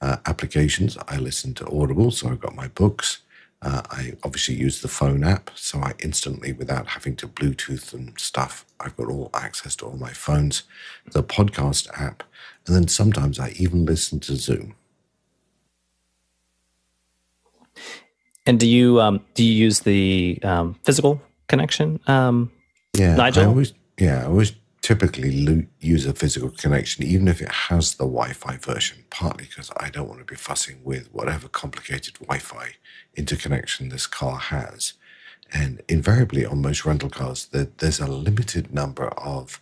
uh, applications. I listen to Audible, so I've got my books. Uh, I obviously use the phone app, so I instantly, without having to Bluetooth and stuff, I've got all access to all my phones. The podcast app, and then sometimes I even listen to Zoom. And do you um, do you use the um, physical connection? Um, yeah, Nigel. I always, yeah, I always typically lo- use a physical connection, even if it has the Wi-Fi version. Partly because I don't want to be fussing with whatever complicated Wi-Fi interconnection this car has. And invariably, on most rental cars, there, there's a limited number of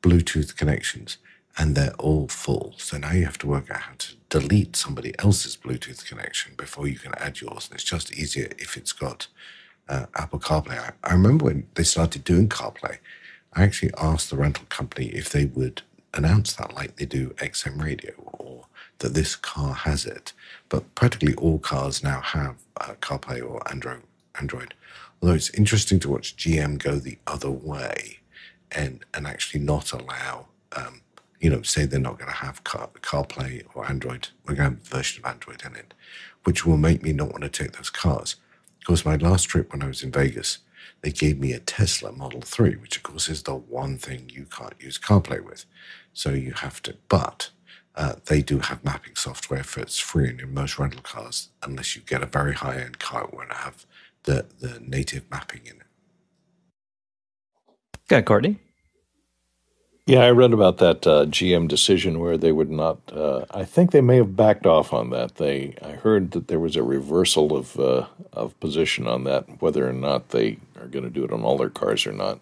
Bluetooth connections, and they're all full. So now you have to work out how to delete somebody else's Bluetooth connection before you can add yours. And it's just easier if it's got uh, Apple CarPlay. I, I remember when they started doing CarPlay, I actually asked the rental company if they would announce that like they do XM radio or that this car has it. But practically all cars now have uh, CarPlay or Android. Android. Although it's interesting to watch GM go the other way and, and actually not allow um, you know, say they're not going to have Car, CarPlay or Android, we're going to have a version of Android in it, which will make me not want to take those cars. Because my last trip when I was in Vegas, they gave me a Tesla Model 3, which of course is the one thing you can't use CarPlay with. So you have to, but uh, they do have mapping software for it's free in most rental cars, unless you get a very high end car it won't have the, the native mapping in it. Good, Courtney. Yeah, I read about that uh, GM decision where they would not. Uh, I think they may have backed off on that. They, I heard that there was a reversal of uh, of position on that, whether or not they are going to do it on all their cars or not,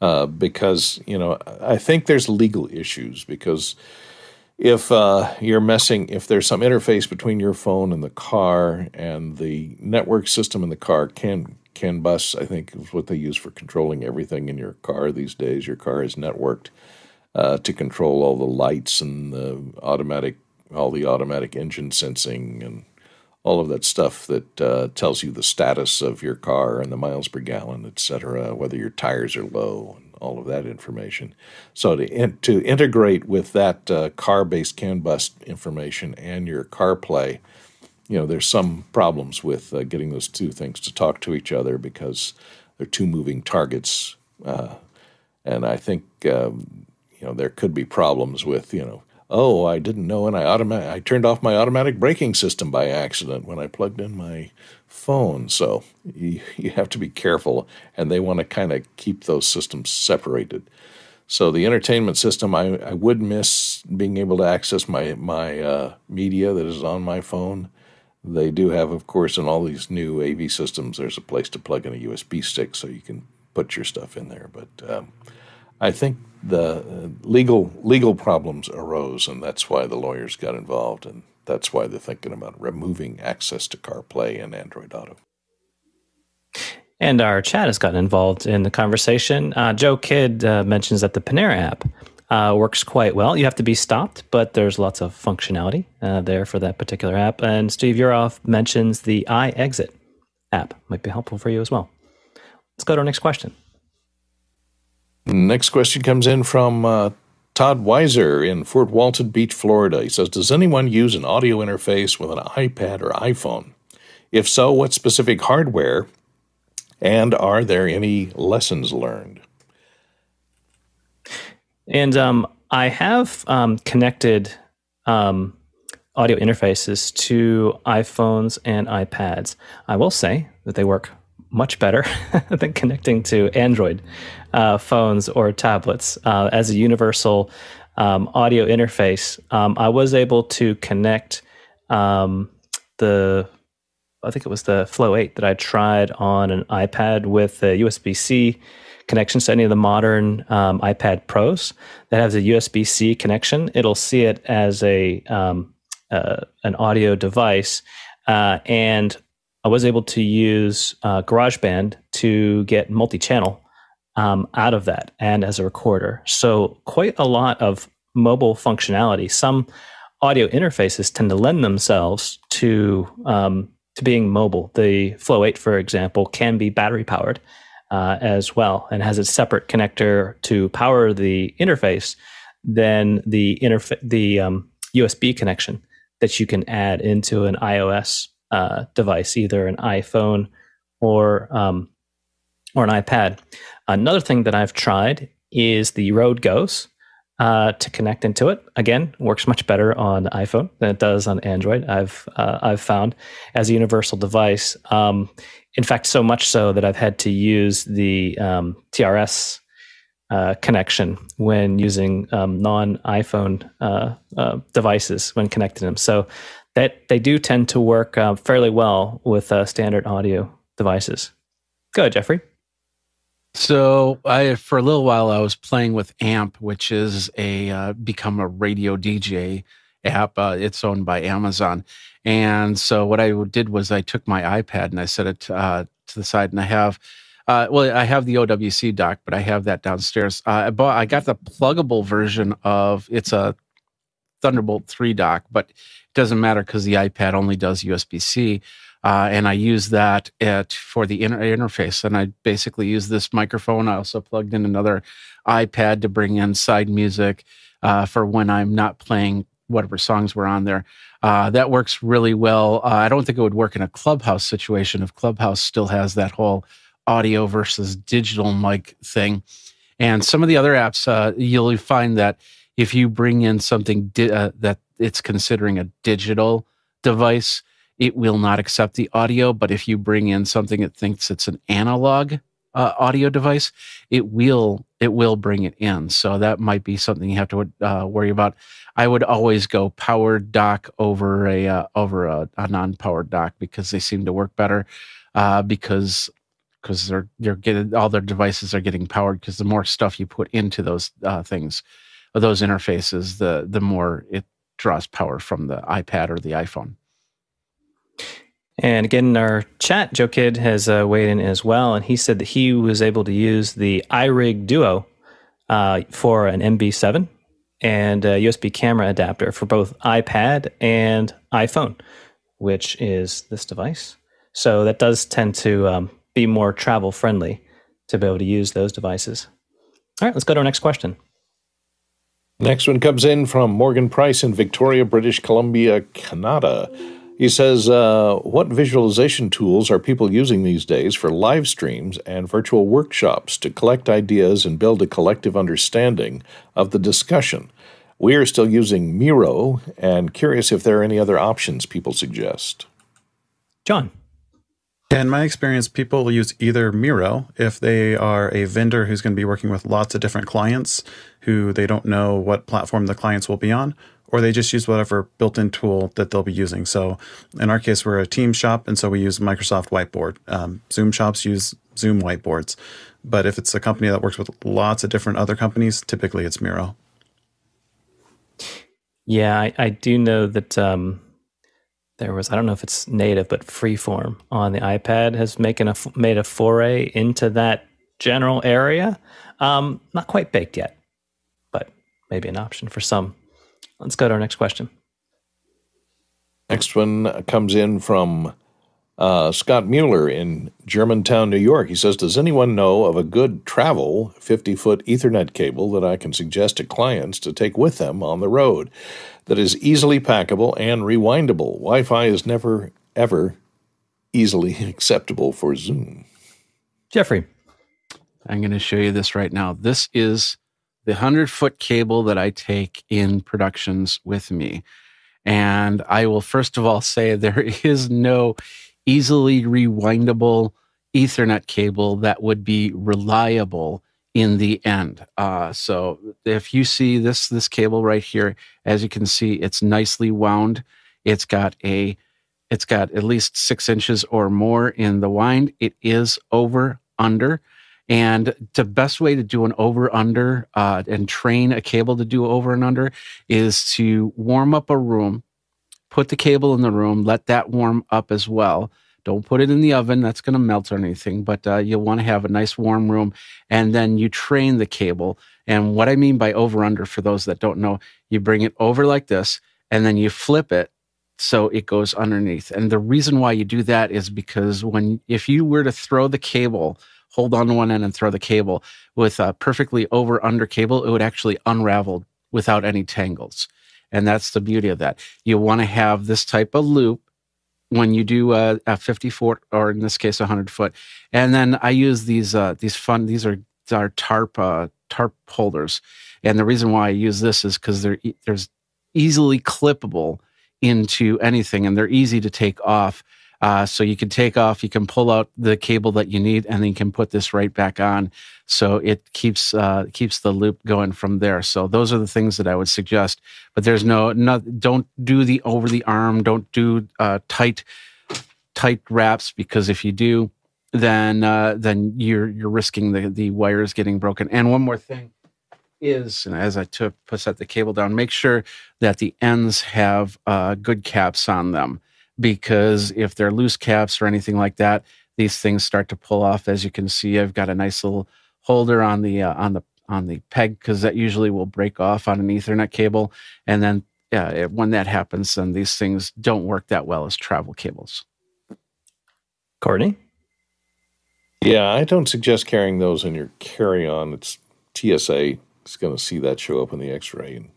uh, because you know I think there's legal issues because if uh, you're messing, if there's some interface between your phone and the car, and the network system in the car can CAN bus, I think, is what they use for controlling everything in your car these days. Your car is networked uh, to control all the lights and the automatic, all the automatic engine sensing and all of that stuff that uh, tells you the status of your car and the miles per gallon, et cetera, whether your tires are low and all of that information. So to in, to integrate with that uh, car-based CAN bus information and your CarPlay, you know, there's some problems with uh, getting those two things to talk to each other because they're two moving targets, uh, and I think um, you know there could be problems with you know oh I didn't know and I automatic I turned off my automatic braking system by accident when I plugged in my phone. So you, you have to be careful and they want to kind of keep those systems separated. So the entertainment system I, I would miss being able to access my my uh, media that is on my phone. They do have of course in all these new AV systems there's a place to plug in a USB stick so you can put your stuff in there but um, I think the uh, legal legal problems arose, and that's why the lawyers got involved, and that's why they're thinking about removing access to CarPlay and Android Auto. And our chat has gotten involved in the conversation. Uh, Joe Kidd uh, mentions that the Panera app uh, works quite well. You have to be stopped, but there's lots of functionality uh, there for that particular app. And Steve Yuroff mentions the iExit app might be helpful for you as well. Let's go to our next question. Next question comes in from uh, Todd Weiser in Fort Walton Beach, Florida. He says, Does anyone use an audio interface with an iPad or iPhone? If so, what specific hardware? And are there any lessons learned? And um, I have um, connected um, audio interfaces to iPhones and iPads. I will say that they work much better than connecting to Android uh, phones or tablets uh, as a universal um, audio interface. Um, I was able to connect um, the, I think it was the Flow 8 that I tried on an iPad with a USB C connection to any of the modern um, iPad Pros that has a USB C connection. It'll see it as a um, uh, an audio device. Uh, and I was able to use uh, GarageBand to get multi-channel um, out of that and as a recorder. So quite a lot of mobile functionality. Some audio interfaces tend to lend themselves to um, to being mobile. The Flow 8, for example, can be battery powered uh, as well and has a separate connector to power the interface than the interfa- the um, USB connection that you can add into an iOS uh, device, either an iPhone or um, or an iPad. Another thing that I've tried is the Rode Gos uh, to connect into it. Again, works much better on iPhone than it does on Android. I've uh, I've found as a universal device. Um, in fact, so much so that I've had to use the um, TRS uh, connection when using um, non iPhone uh, uh, devices when connecting them. So that they do tend to work uh, fairly well with uh, standard audio devices. Go ahead, Jeffrey. So I, for a little while, I was playing with Amp, which is a uh, become a radio DJ app. Uh, it's owned by Amazon, and so what I did was I took my iPad and I set it uh, to the side, and I have. Uh, well, I have the OWC dock, but I have that downstairs. Uh, I bought, I got the pluggable version of it's a Thunderbolt 3 dock, but doesn't matter because the iPad only does USB C. Uh, and I use that at, for the inter- interface. And I basically use this microphone. I also plugged in another iPad to bring in side music uh, for when I'm not playing whatever songs were on there. Uh, that works really well. Uh, I don't think it would work in a Clubhouse situation if Clubhouse still has that whole audio versus digital mic thing. And some of the other apps, uh, you'll find that if you bring in something di- uh, that it's considering a digital device, it will not accept the audio. But if you bring in something that thinks it's an analog uh, audio device, it will it will bring it in. So that might be something you have to uh, worry about. I would always go powered dock over a uh, over a, a non powered dock because they seem to work better. Uh, because because they're they're getting all their devices are getting powered because the more stuff you put into those uh, things, those interfaces, the the more it draws power from the iPad or the iPhone. And again, in our chat, Joe Kidd has uh, weighed in as well, and he said that he was able to use the iRig Duo uh, for an MV7 and a USB camera adapter for both iPad and iPhone, which is this device. So that does tend to um, be more travel friendly to be able to use those devices. All right, let's go to our next question. Next one comes in from Morgan Price in Victoria, British Columbia, Canada. He says, uh, What visualization tools are people using these days for live streams and virtual workshops to collect ideas and build a collective understanding of the discussion? We are still using Miro and curious if there are any other options people suggest. John. In my experience, people will use either Miro if they are a vendor who's going to be working with lots of different clients who they don't know what platform the clients will be on, or they just use whatever built in tool that they'll be using. So in our case, we're a team shop, and so we use Microsoft Whiteboard. Um, Zoom shops use Zoom whiteboards. But if it's a company that works with lots of different other companies, typically it's Miro. Yeah, I, I do know that um, there was I don't know if it's native, but Freeform on the iPad has making a made a foray into that general area. Um, not quite baked yet, but maybe an option for some. Let's go to our next question. Next one comes in from uh, Scott Mueller in Germantown, New York. He says, Does anyone know of a good travel 50 foot Ethernet cable that I can suggest to clients to take with them on the road that is easily packable and rewindable? Wi Fi is never, ever easily acceptable for Zoom. Jeffrey. I'm going to show you this right now. This is the 100 foot cable that I take in productions with me. And I will first of all say there is no easily rewindable Ethernet cable that would be reliable in the end. Uh, so if you see this this cable right here, as you can see, it's nicely wound. It's got a it's got at least six inches or more in the wind. It is over under. And the best way to do an over under uh, and train a cable to do over and under is to warm up a room put the cable in the room, let that warm up as well. Don't put it in the oven, that's going to melt or anything, but uh, you'll want to have a nice warm room. And then you train the cable. And what I mean by over under, for those that don't know, you bring it over like this and then you flip it so it goes underneath. And the reason why you do that is because when, if you were to throw the cable, hold on to one end and throw the cable with a perfectly over under cable, it would actually unravel without any tangles. And that's the beauty of that. You want to have this type of loop when you do a, a 50 foot, or in this case, 100 foot. And then I use these uh, these fun. These are are tarp uh, tarp holders. And the reason why I use this is because they're there's easily clippable into anything, and they're easy to take off. Uh, so you can take off, you can pull out the cable that you need, and then you can put this right back on. So it keeps uh, keeps the loop going from there. So those are the things that I would suggest. But there's no, no don't do the over the arm, don't do uh, tight tight wraps because if you do, then uh, then you're you're risking the the wires getting broken. And one more thing is, and as I took set the cable down, make sure that the ends have uh, good caps on them because if they're loose caps or anything like that, these things start to pull off. As you can see, I've got a nice little holder on the uh, on the on the peg because that usually will break off on an Ethernet cable, and then yeah, it, when that happens, then these things don't work that well as travel cables. Courtney. Yeah, I don't suggest carrying those in your carry-on. It's TSA is going to see that show up in the X-ray and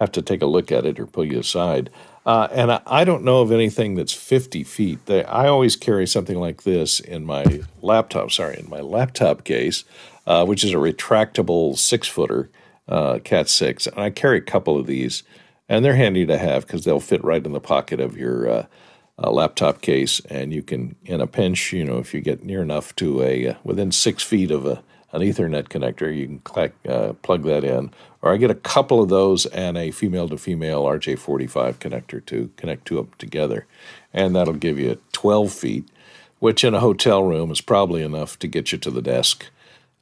have to take a look at it or pull you aside. Uh, and I, don't know of anything that's 50 feet. They, I always carry something like this in my laptop, sorry, in my laptop case, uh, which is a retractable six footer, uh, Cat 6. And I carry a couple of these, and they're handy to have because they'll fit right in the pocket of your. Uh, uh, laptop case, and you can, in a pinch, you know, if you get near enough to a uh, within six feet of a an Ethernet connector, you can click, uh, plug that in. Or I get a couple of those and a female to female RJ45 connector to connect two of them together, and that'll give you 12 feet, which in a hotel room is probably enough to get you to the desk.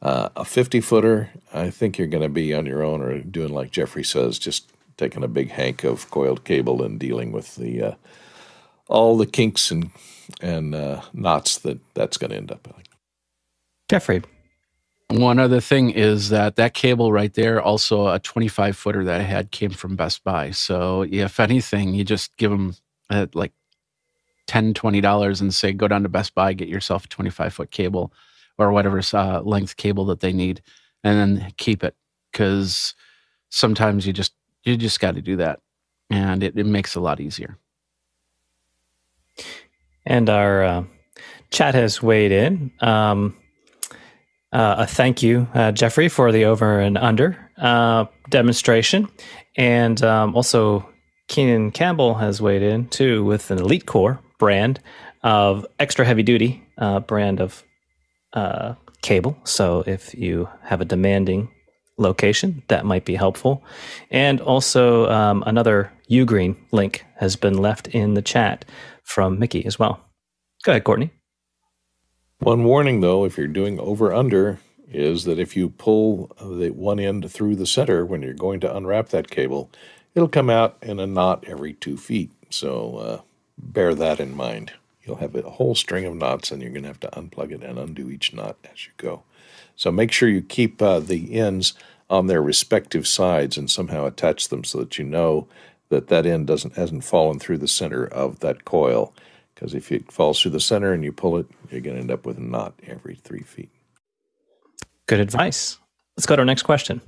Uh, a 50 footer, I think you're going to be on your own or doing like Jeffrey says, just taking a big hank of coiled cable and dealing with the uh, all the kinks and and uh, knots that that's going to end up like. Jeffrey. One other thing is that that cable right there, also a 25 footer that I had, came from Best Buy. So if anything, you just give them like 10 $20 and say, go down to Best Buy, get yourself a 25 foot cable or whatever uh, length cable that they need, and then keep it because sometimes you just you just got to do that, and it, it makes it a lot easier. And our uh, chat has weighed in. Um, uh, a thank you, uh, Jeffrey, for the over and under uh, demonstration. And um, also, Keenan Campbell has weighed in too with an Elite Core brand of extra heavy duty uh, brand of uh, cable. So if you have a demanding location, that might be helpful. And also, um, another Ugreen link has been left in the chat from Mickey as well. Go ahead, Courtney. One warning, though, if you're doing over under, is that if you pull the one end through the center when you're going to unwrap that cable, it'll come out in a knot every two feet. So uh, bear that in mind. You'll have a whole string of knots, and you're going to have to unplug it and undo each knot as you go. So make sure you keep uh, the ends on their respective sides and somehow attach them so that you know that that end doesn't hasn't fallen through the center of that coil. Because if it falls through the center and you pull it, you're going to end up with a knot every three feet. Good advice. Let's go to our next question.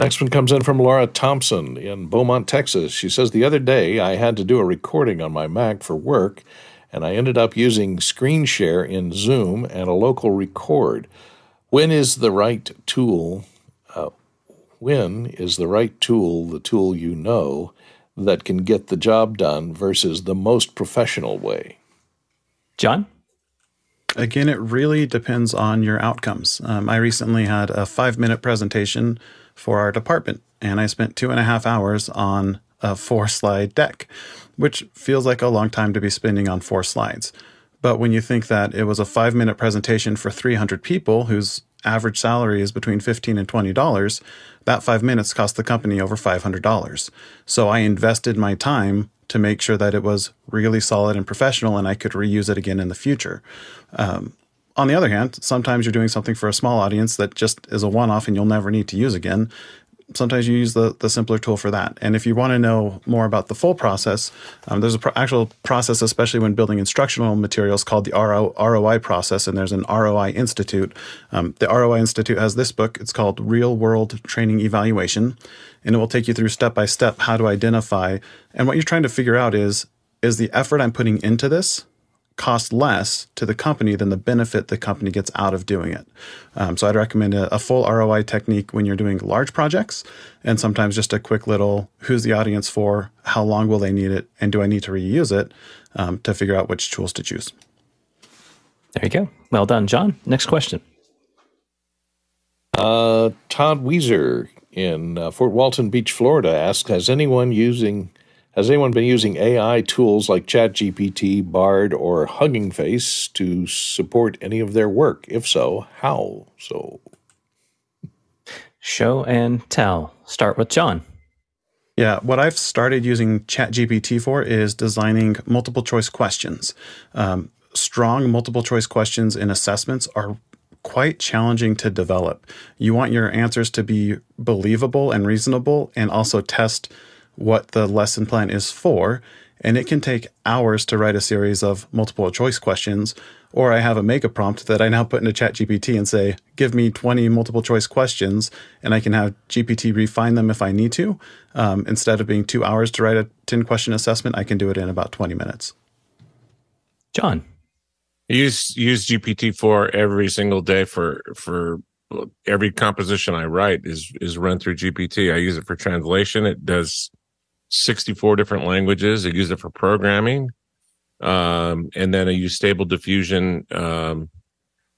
Next one comes in from Laura Thompson in Beaumont, Texas. She says, The other day I had to do a recording on my Mac for work, and I ended up using screen share in Zoom and a local record. When is the right tool? Uh, when is the right tool the tool you know that can get the job done versus the most professional way? John? Again, it really depends on your outcomes. Um, I recently had a five minute presentation for our department, and I spent two and a half hours on a four slide deck, which feels like a long time to be spending on four slides. But when you think that it was a five minute presentation for 300 people whose average salary is between 15 and $20, that five minutes cost the company over $500. So I invested my time to make sure that it was really solid and professional and I could reuse it again in the future. Um, on the other hand, sometimes you're doing something for a small audience that just is a one off and you'll never need to use again. Sometimes you use the, the simpler tool for that. And if you want to know more about the full process, um, there's an pro- actual process, especially when building instructional materials, called the RO, ROI process. And there's an ROI Institute. Um, the ROI Institute has this book. It's called Real World Training Evaluation. And it will take you through step by step how to identify. And what you're trying to figure out is is the effort I'm putting into this cost less to the company than the benefit the company gets out of doing it. Um, so I'd recommend a, a, full ROI technique when you're doing large projects, and sometimes just a quick little who's the audience for, how long will they need it, and do I need to reuse it um, to figure out which tools to choose. There you go. Well done, John. Next question. Uh, Todd Weiser in uh, Fort Walton Beach, Florida asks Has anyone using has anyone been using AI tools like ChatGPT, Bard, or Hugging Face to support any of their work? If so, how so? Show and tell. Start with John. Yeah, what I've started using ChatGPT for is designing multiple choice questions. Um, strong multiple choice questions in assessments are quite challenging to develop. You want your answers to be believable and reasonable and also test what the lesson plan is for. And it can take hours to write a series of multiple choice questions. Or I have a mega prompt that I now put into ChatGPT and say, give me 20 multiple choice questions, and I can have GPT refine them if I need to. Um, instead of being two hours to write a 10 question assessment, I can do it in about 20 minutes. John. use use GPT four every single day for for every composition I write is is run through GPT. I use it for translation. It does 64 different languages. I use it for programming. Um, and then I use Stable Diffusion. Um,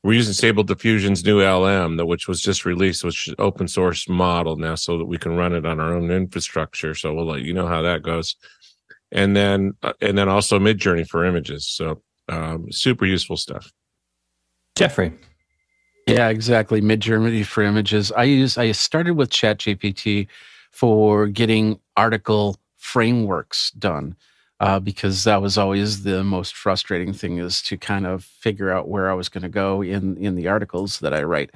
we're using Stable Diffusion's new LM, which was just released, which is open source model now, so that we can run it on our own infrastructure. So we'll let you know how that goes. And then, uh, and then also Midjourney for images. So um, super useful stuff. Jeffrey. Yeah, exactly. Midjourney for images. I use. I started with ChatGPT for getting article frameworks done uh, because that was always the most frustrating thing is to kind of figure out where I was going to go in in the articles that I write.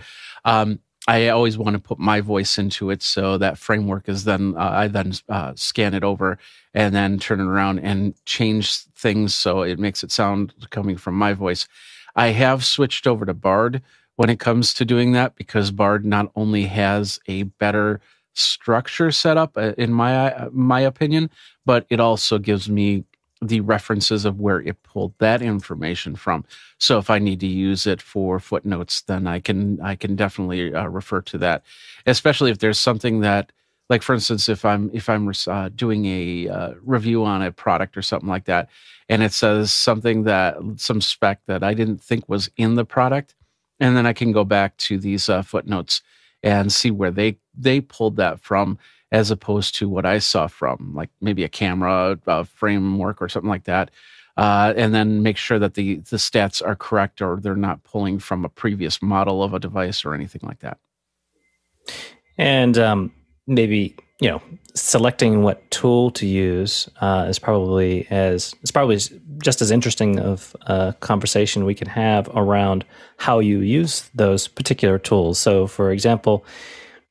Um, I always want to put my voice into it, so that framework is then uh, I then uh, scan it over and then turn it around and change things so it makes it sound coming from my voice. I have switched over to Bard when it comes to doing that because Bard not only has a better structure set up, uh, in my uh, my opinion, but it also gives me the references of where it pulled that information from. So if I need to use it for footnotes, then I can I can definitely uh, refer to that, especially if there's something that, like for instance, if I'm if I'm uh, doing a uh, review on a product or something like that, and it says something that some spec that I didn't think was in the product, and then I can go back to these uh, footnotes and see where they they pulled that from as opposed to what I saw from like maybe a camera a framework or something like that. Uh, and then make sure that the the stats are correct or they're not pulling from a previous model of a device or anything like that. And um, maybe you know selecting what tool to use uh, is probably as it's probably just as interesting of a conversation we can have around how you use those particular tools. So, for example,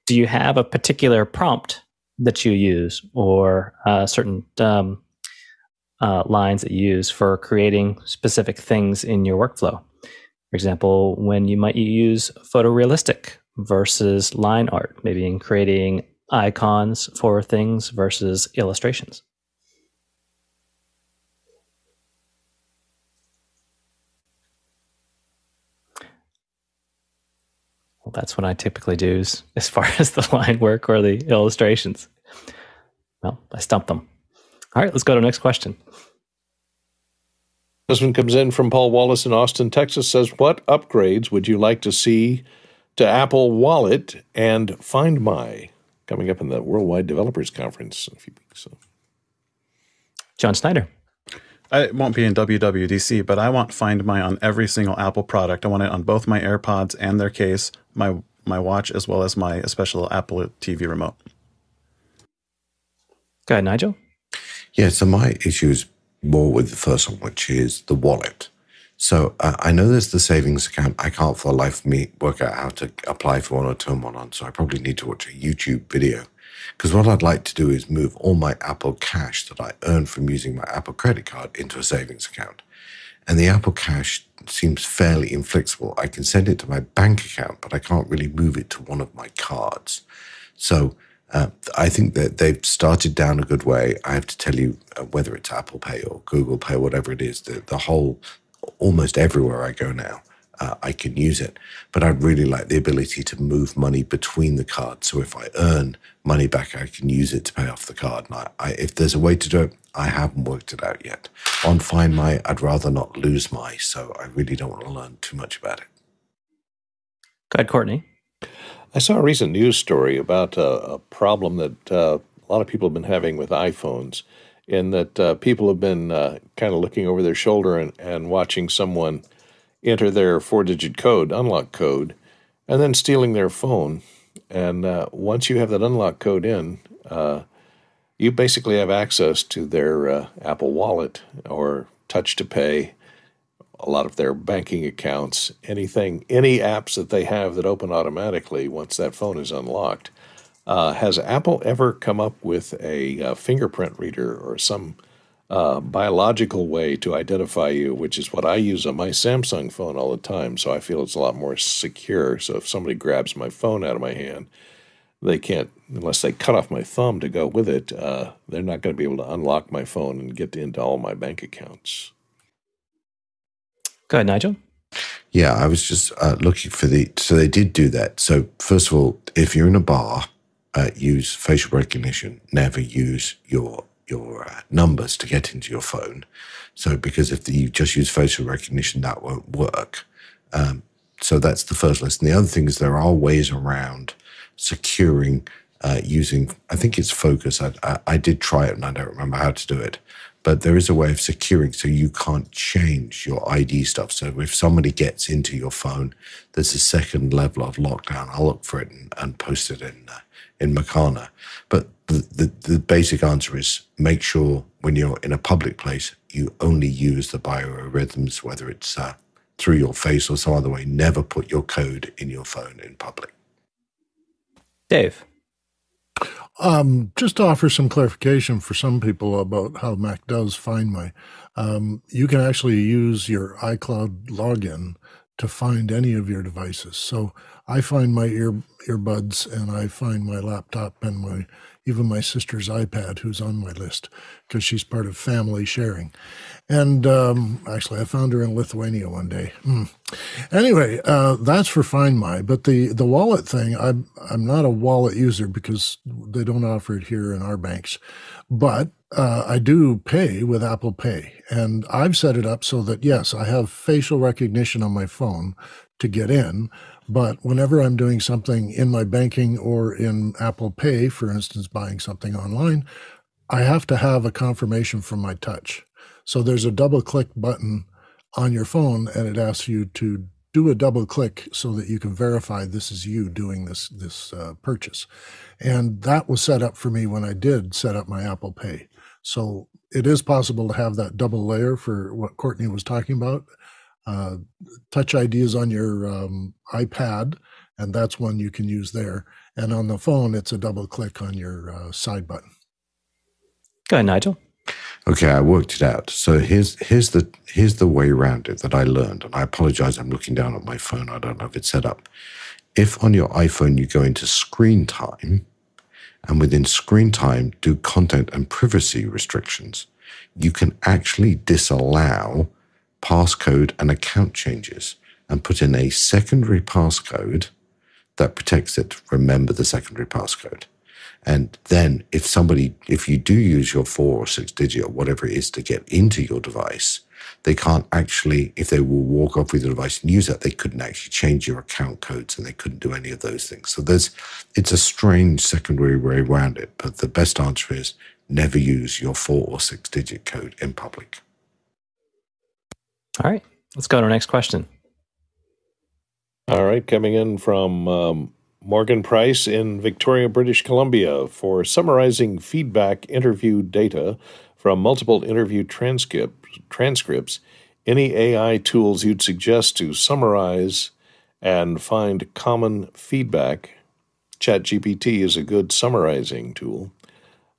do you have a particular prompt that you use or uh, certain um, uh, lines that you use for creating specific things in your workflow? For example, when you might use photorealistic versus line art, maybe in creating icons for things versus illustrations. Well, that's what I typically do as far as the line work or the illustrations. Well, I stumped them. All right, let's go to the next question. This one comes in from Paul Wallace in Austin, Texas. Says, "What upgrades would you like to see to Apple Wallet and Find My coming up in the Worldwide Developers Conference in a few weeks?" So. John Snyder. I won't be in WWDC, but I want Find My on every single Apple product. I want it on both my AirPods and their case, my my watch, as well as my special Apple TV remote. Go ahead, Nigel. Yeah, so my issue is more with the first one, which is the wallet. So uh, I know there's the savings account. I can't for the life of me work out how to apply for one or turn one on. So I probably need to watch a YouTube video because what I'd like to do is move all my Apple cash that I earn from using my Apple credit card into a savings account. And the Apple Cash seems fairly inflexible. I can send it to my bank account, but I can't really move it to one of my cards. So uh, I think that they've started down a good way. I have to tell you, uh, whether it's Apple Pay or Google Pay, whatever it is, the, the whole, almost everywhere I go now, uh, I can use it. But I'd really like the ability to move money between the cards. So if I earn money back, I can use it to pay off the card. And I, I, if there's a way to do it, I haven't worked it out yet. On Find My, I'd rather not lose my, so I really don't want to learn too much about it. Go ahead, Courtney. I saw a recent news story about uh, a problem that uh, a lot of people have been having with iPhones, in that uh, people have been uh, kind of looking over their shoulder and, and watching someone enter their four digit code, unlock code, and then stealing their phone. And uh, once you have that unlock code in, uh, you basically have access to their uh, Apple Wallet or Touch to Pay, a lot of their banking accounts, anything, any apps that they have that open automatically once that phone is unlocked. Uh, has Apple ever come up with a, a uh, fingerprint reader or some uh, biological way to identify you, which is what I use on my Samsung phone all the time. So I feel it's a lot more secure. So if somebody grabs my phone out of my hand, they can't, unless they cut off my thumb to go with it, uh, they're not going to be able to unlock my phone and get into all my bank accounts. Go ahead, Nigel. Yeah, I was just uh, looking for the. So they did do that. So, first of all, if you're in a bar, uh, use facial recognition, never use your your uh, numbers to get into your phone. So because if you just use facial recognition, that won't work. Um, so that's the first lesson. The other thing is there are ways around securing uh, using. I think it's focus. I, I, I did try it and I don't remember how to do it but there is a way of securing so you can't change your ID stuff. So if somebody gets into your phone, there's a second level of lockdown. I'll look for it and, and post it in uh, in Makana. But the, the, the basic answer is make sure when you're in a public place, you only use the biorhythms, whether it's uh, through your face or some other way. Never put your code in your phone in public. Dave. Um, just to offer some clarification for some people about how Mac does Find My, um, you can actually use your iCloud login to find any of your devices. So I find my ear earbuds and I find my laptop and my even my sister's iPad, who's on my list because she's part of family sharing. And um, actually, I found her in Lithuania one day. Mm. Anyway, uh, that's for Find My. But the the wallet thing, I'm I'm not a wallet user because they don't offer it here in our banks. But uh, I do pay with Apple Pay, and I've set it up so that yes, I have facial recognition on my phone to get in. But whenever I'm doing something in my banking or in Apple Pay, for instance, buying something online, I have to have a confirmation from my touch. So there's a double click button on your phone and it asks you to do a double click so that you can verify this is you doing this this uh, purchase. And that was set up for me when I did set up my Apple Pay. So it is possible to have that double layer for what Courtney was talking about uh, Touch ID is on your um, iPad, and that's one you can use there. And on the phone, it's a double click on your uh, side button. Go ahead, Nigel. Okay, I worked it out. So here's here's the here's the way around it that I learned, and I apologize. I'm looking down at my phone. I don't know if it's set up. If on your iPhone you go into screen time, and within screen time do content and privacy restrictions, you can actually disallow passcode and account changes and put in a secondary passcode that protects it. Remember the secondary passcode. And then if somebody, if you do use your four or six digit or whatever it is to get into your device, they can't actually, if they will walk off with the device and use that, they couldn't actually change your account codes and they couldn't do any of those things. So there's, it's a strange secondary way around it. But the best answer is never use your four or six digit code in public. All right, let's go to our next question. All right, coming in from um, Morgan Price in Victoria, British Columbia, for summarizing feedback interview data from multiple interview transcript, transcripts. Any AI tools you'd suggest to summarize and find common feedback? ChatGPT is a good summarizing tool.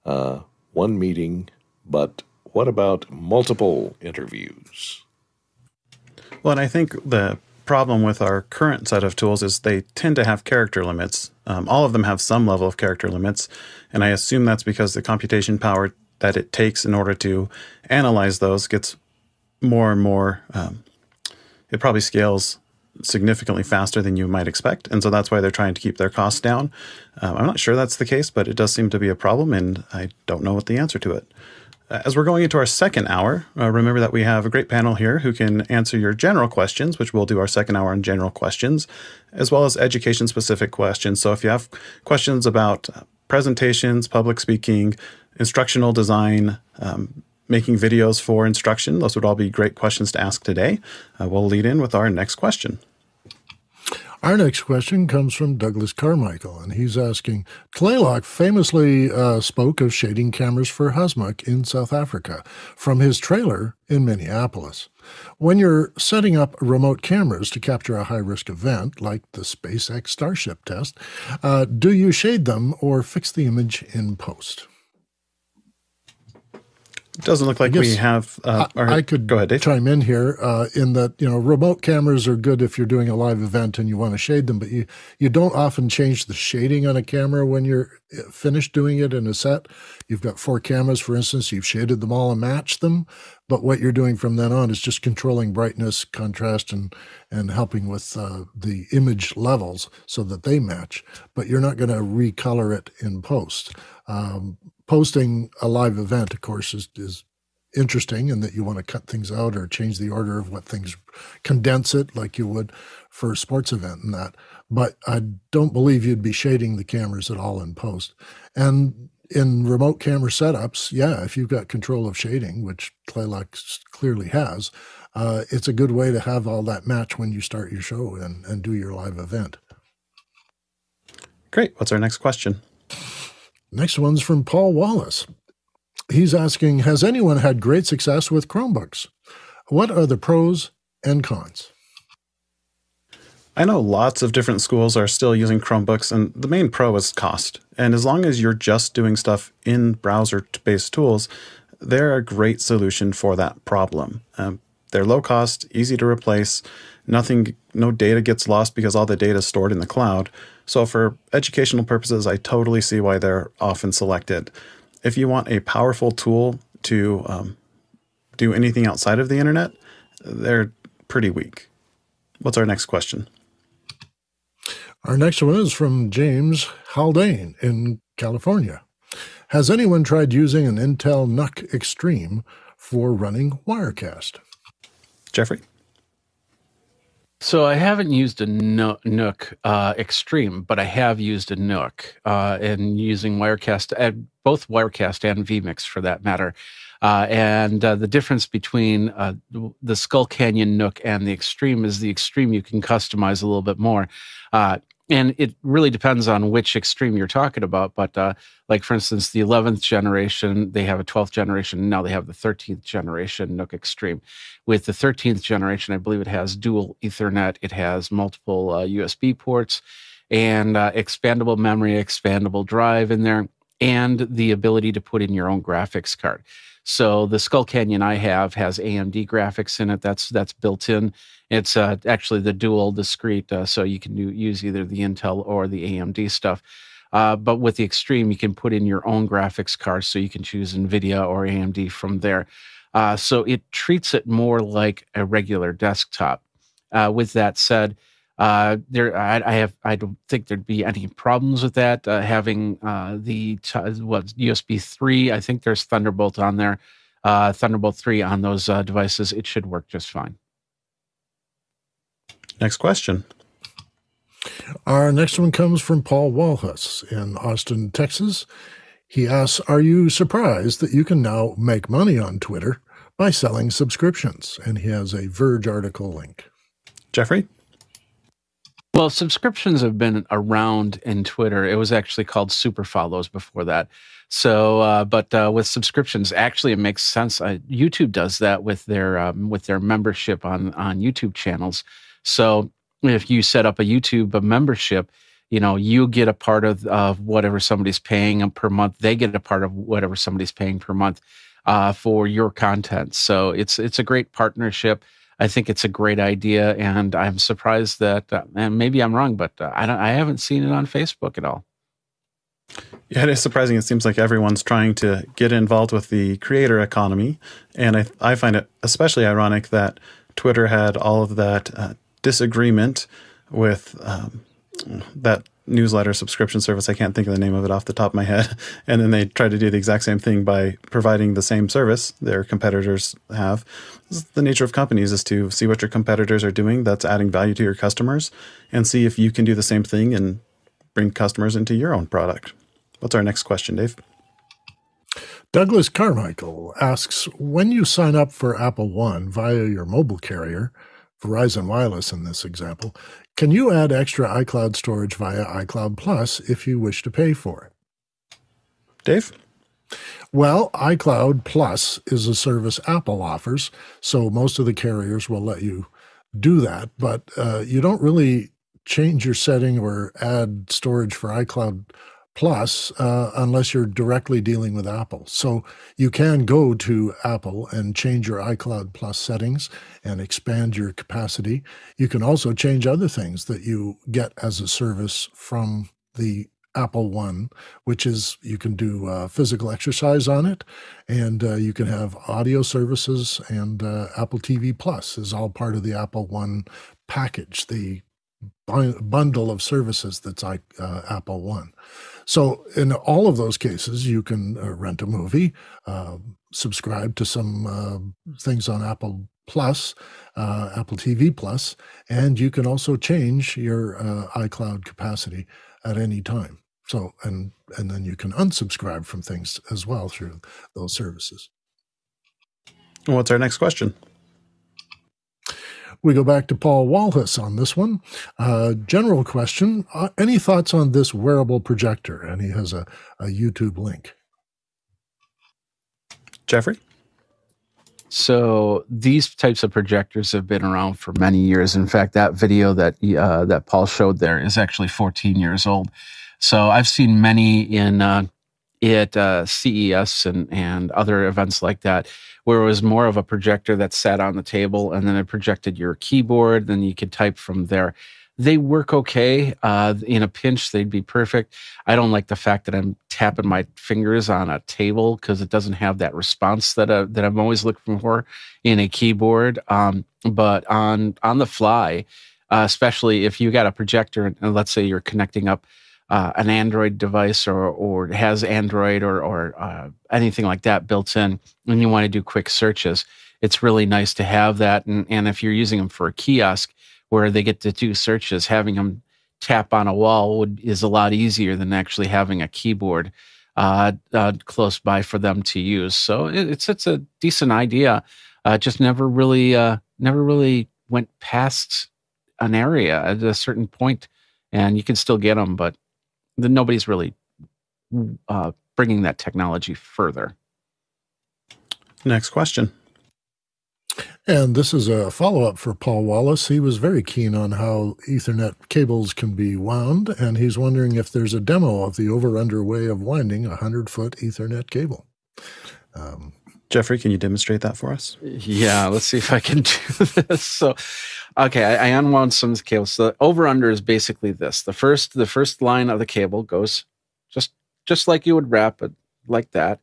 Uh, one meeting, but what about multiple interviews? Well, and I think the problem with our current set of tools is they tend to have character limits. Um, all of them have some level of character limits, and I assume that's because the computation power that it takes in order to analyze those gets more and more. Um, it probably scales significantly faster than you might expect, and so that's why they're trying to keep their costs down. Um, I'm not sure that's the case, but it does seem to be a problem, and I don't know what the answer to it. As we're going into our second hour, uh, remember that we have a great panel here who can answer your general questions, which we'll do our second hour on general questions, as well as education specific questions. So if you have questions about presentations, public speaking, instructional design, um, making videos for instruction, those would all be great questions to ask today. Uh, we'll lead in with our next question. Our next question comes from Douglas Carmichael, and he's asking Tlaylock famously uh, spoke of shading cameras for Hasmuk in South Africa from his trailer in Minneapolis. When you're setting up remote cameras to capture a high risk event, like the SpaceX Starship test, uh, do you shade them or fix the image in post? It doesn't look like we have. Uh, I, I, could go ahead, Dave. chime in here uh, in that you know remote cameras are good if you're doing a live event and you want to shade them, but you you don't often change the shading on a camera when you're uh, finished doing it in a set. You've got four cameras, for instance, you've shaded them all and matched them, but what you're doing from then on is just controlling brightness, contrast, and and helping with uh, the image levels so that they match. But you're not going to recolor it in post. Um, posting a live event, of course, is, is interesting in that you want to cut things out or change the order of what things, condense it like you would for a sports event and that. But I don't believe you'd be shading the cameras at all in post. And in remote camera setups, yeah, if you've got control of shading, which Tleilax clearly has, uh, it's a good way to have all that match when you start your show and, and do your live event. Great. What's our next question? Next one's from Paul Walhus. He's asking Has anyone had great success with Chromebooks? What are the pros and cons? I know lots of different schools are still using Chromebooks, and the main pro is cost. And as long as you're just doing stuff in browser based tools, they're a great solution for that problem. Um, they're low cost, easy to replace, nothing, no data gets lost because all the data is stored in the cloud. So, for educational purposes, I totally see why they're often selected. If you want a powerful tool to um, do anything outside of the internet, they're pretty weak. What's our next question? Our next one is from James Haldane in California. Has anyone tried using an Intel NUC Extreme for running Wirecast? Jeffrey? So I haven't used a NUC uh, Extreme, but I have used a NUC uh, and using Wirecast, uh, both Wirecast and vMix for that matter. Uh, and uh, the difference between uh, the Skull Canyon NUC and the Extreme is the Extreme you can customize a little bit more. And it really depends on which extreme you're talking about. But uh, like for instance, the 11th generation, they have a 12th generation. Now they have the 13th generation NUC Extreme. With the 13th generation, I believe it has dual Ethernet. It has multiple uh, USB ports and uh, expandable memory, expandable drive in there, and the ability to put in your own graphics card. So the Skull Canyon I have has AMD graphics in it. That's that's built in. It's uh, actually the dual discrete, uh, so you can do, use either the Intel or the AMD stuff. Uh, but with the Extreme, you can put in your own graphics card, so you can choose NVIDIA or AMD from there. Uh, so it treats it more like a regular desktop. Uh, with that said, uh, there, I, I, have, I don't think there'd be any problems with that. Uh, having uh, the t- what USB three, I think there's Thunderbolt on there, uh, Thunderbolt three on those uh, devices. It should work just fine. Next question. Our next one comes from Paul Walhus in Austin, Texas. He asks, "Are you surprised that you can now make money on Twitter by selling subscriptions?" And he has a Verge article link. Jeffrey. Well, subscriptions have been around in Twitter. It was actually called super follows before that. So, uh, but uh, with subscriptions, actually, it makes sense. Uh, YouTube does that with their um, with their membership on on YouTube channels. So, if you set up a YouTube a membership, you know you get a part of of whatever somebody's paying per month. They get a part of whatever somebody's paying per month uh, for your content. So it's it's a great partnership. I think it's a great idea, and I'm surprised that, uh, and maybe I'm wrong, but uh, I don't, I haven't seen it on Facebook at all. Yeah, it is surprising. It seems like everyone's trying to get involved with the creator economy, and I, I find it especially ironic that Twitter had all of that uh, disagreement with um, that newsletter subscription service. I can't think of the name of it off the top of my head. And then they try to do the exact same thing by providing the same service their competitors have. the nature of companies is to see what your competitors are doing that's adding value to your customers and see if you can do the same thing and bring customers into your own product. What's our next question, Dave? Douglas Carmichael asks When you sign up for Apple One via your mobile carrier, Verizon Wireless in this example, can you add extra iCloud storage via iCloud Plus if you wish to pay for it? Dave? Well, iCloud Plus is a service Apple offers, so most of the carriers will let you do that, but uh, you don't really change your setting or add storage for iCloud Plus uh, unless you're directly dealing with Apple. So you can go to Apple and change your iCloud Plus settings and expand your capacity. You can also change other things that you get as a service from the Apple One, which is you can do uh, physical exercise on it, and uh, you can have audio services, and uh, Apple TV Plus is all part of the Apple One package, the bundle of services that's like uh, Apple One. So, in all of those cases, you can uh, rent a movie, uh, subscribe to some uh, things on Apple Plus, uh, Apple TV Plus, and you can also change your uh, iCloud capacity at any time. So, and and then you can unsubscribe from things as well through those services. What's our next question? We go back to Paul Walhus on this one. Uh, general question uh, Any thoughts on this wearable projector? And he has a, a YouTube link. Jeffrey? So these types of projectors have been around for many years. In fact, that video that uh, that Paul showed there is actually 14 years old. So I've seen many in uh, at uh, CES and and other events like that, where it was more of a projector that sat on the table and then it projected your keyboard. Then you could type from there. They work okay. Uh, in a pinch, they'd be perfect. I don't like the fact that I'm tapping my fingers on a table because it doesn't have that response that uh, that I'm always looking for in a keyboard. Um, but on on the fly, uh, especially if you got a projector and let's say you're connecting up uh, an Android device or or has Android or or uh, anything like that built in, and you want to do quick searches, it's really nice to have that. And and if you're using them for a kiosk where they get to do searches, having them tap on a wall would, is a lot easier than actually having a keyboard uh, uh close by for them to use. So it, it's it's a decent idea. Uh, just never really uh, never really went past an area at a certain point, and you can still get them, but the, nobody's really uh, bringing that technology further. Next question. And this is a follow up for Paul Walhus. He was very keen on how Ethernet cables can be wound, and he's wondering if there's a demo of the over under way of winding a 100 foot Ethernet cable. Um, Jeffrey, can you demonstrate that for us? Yeah, let's see if I can do this. So, okay, I, I unwound some of the cables. So the over under is basically this: the first the first line of the cable goes just just like you would wrap it like that,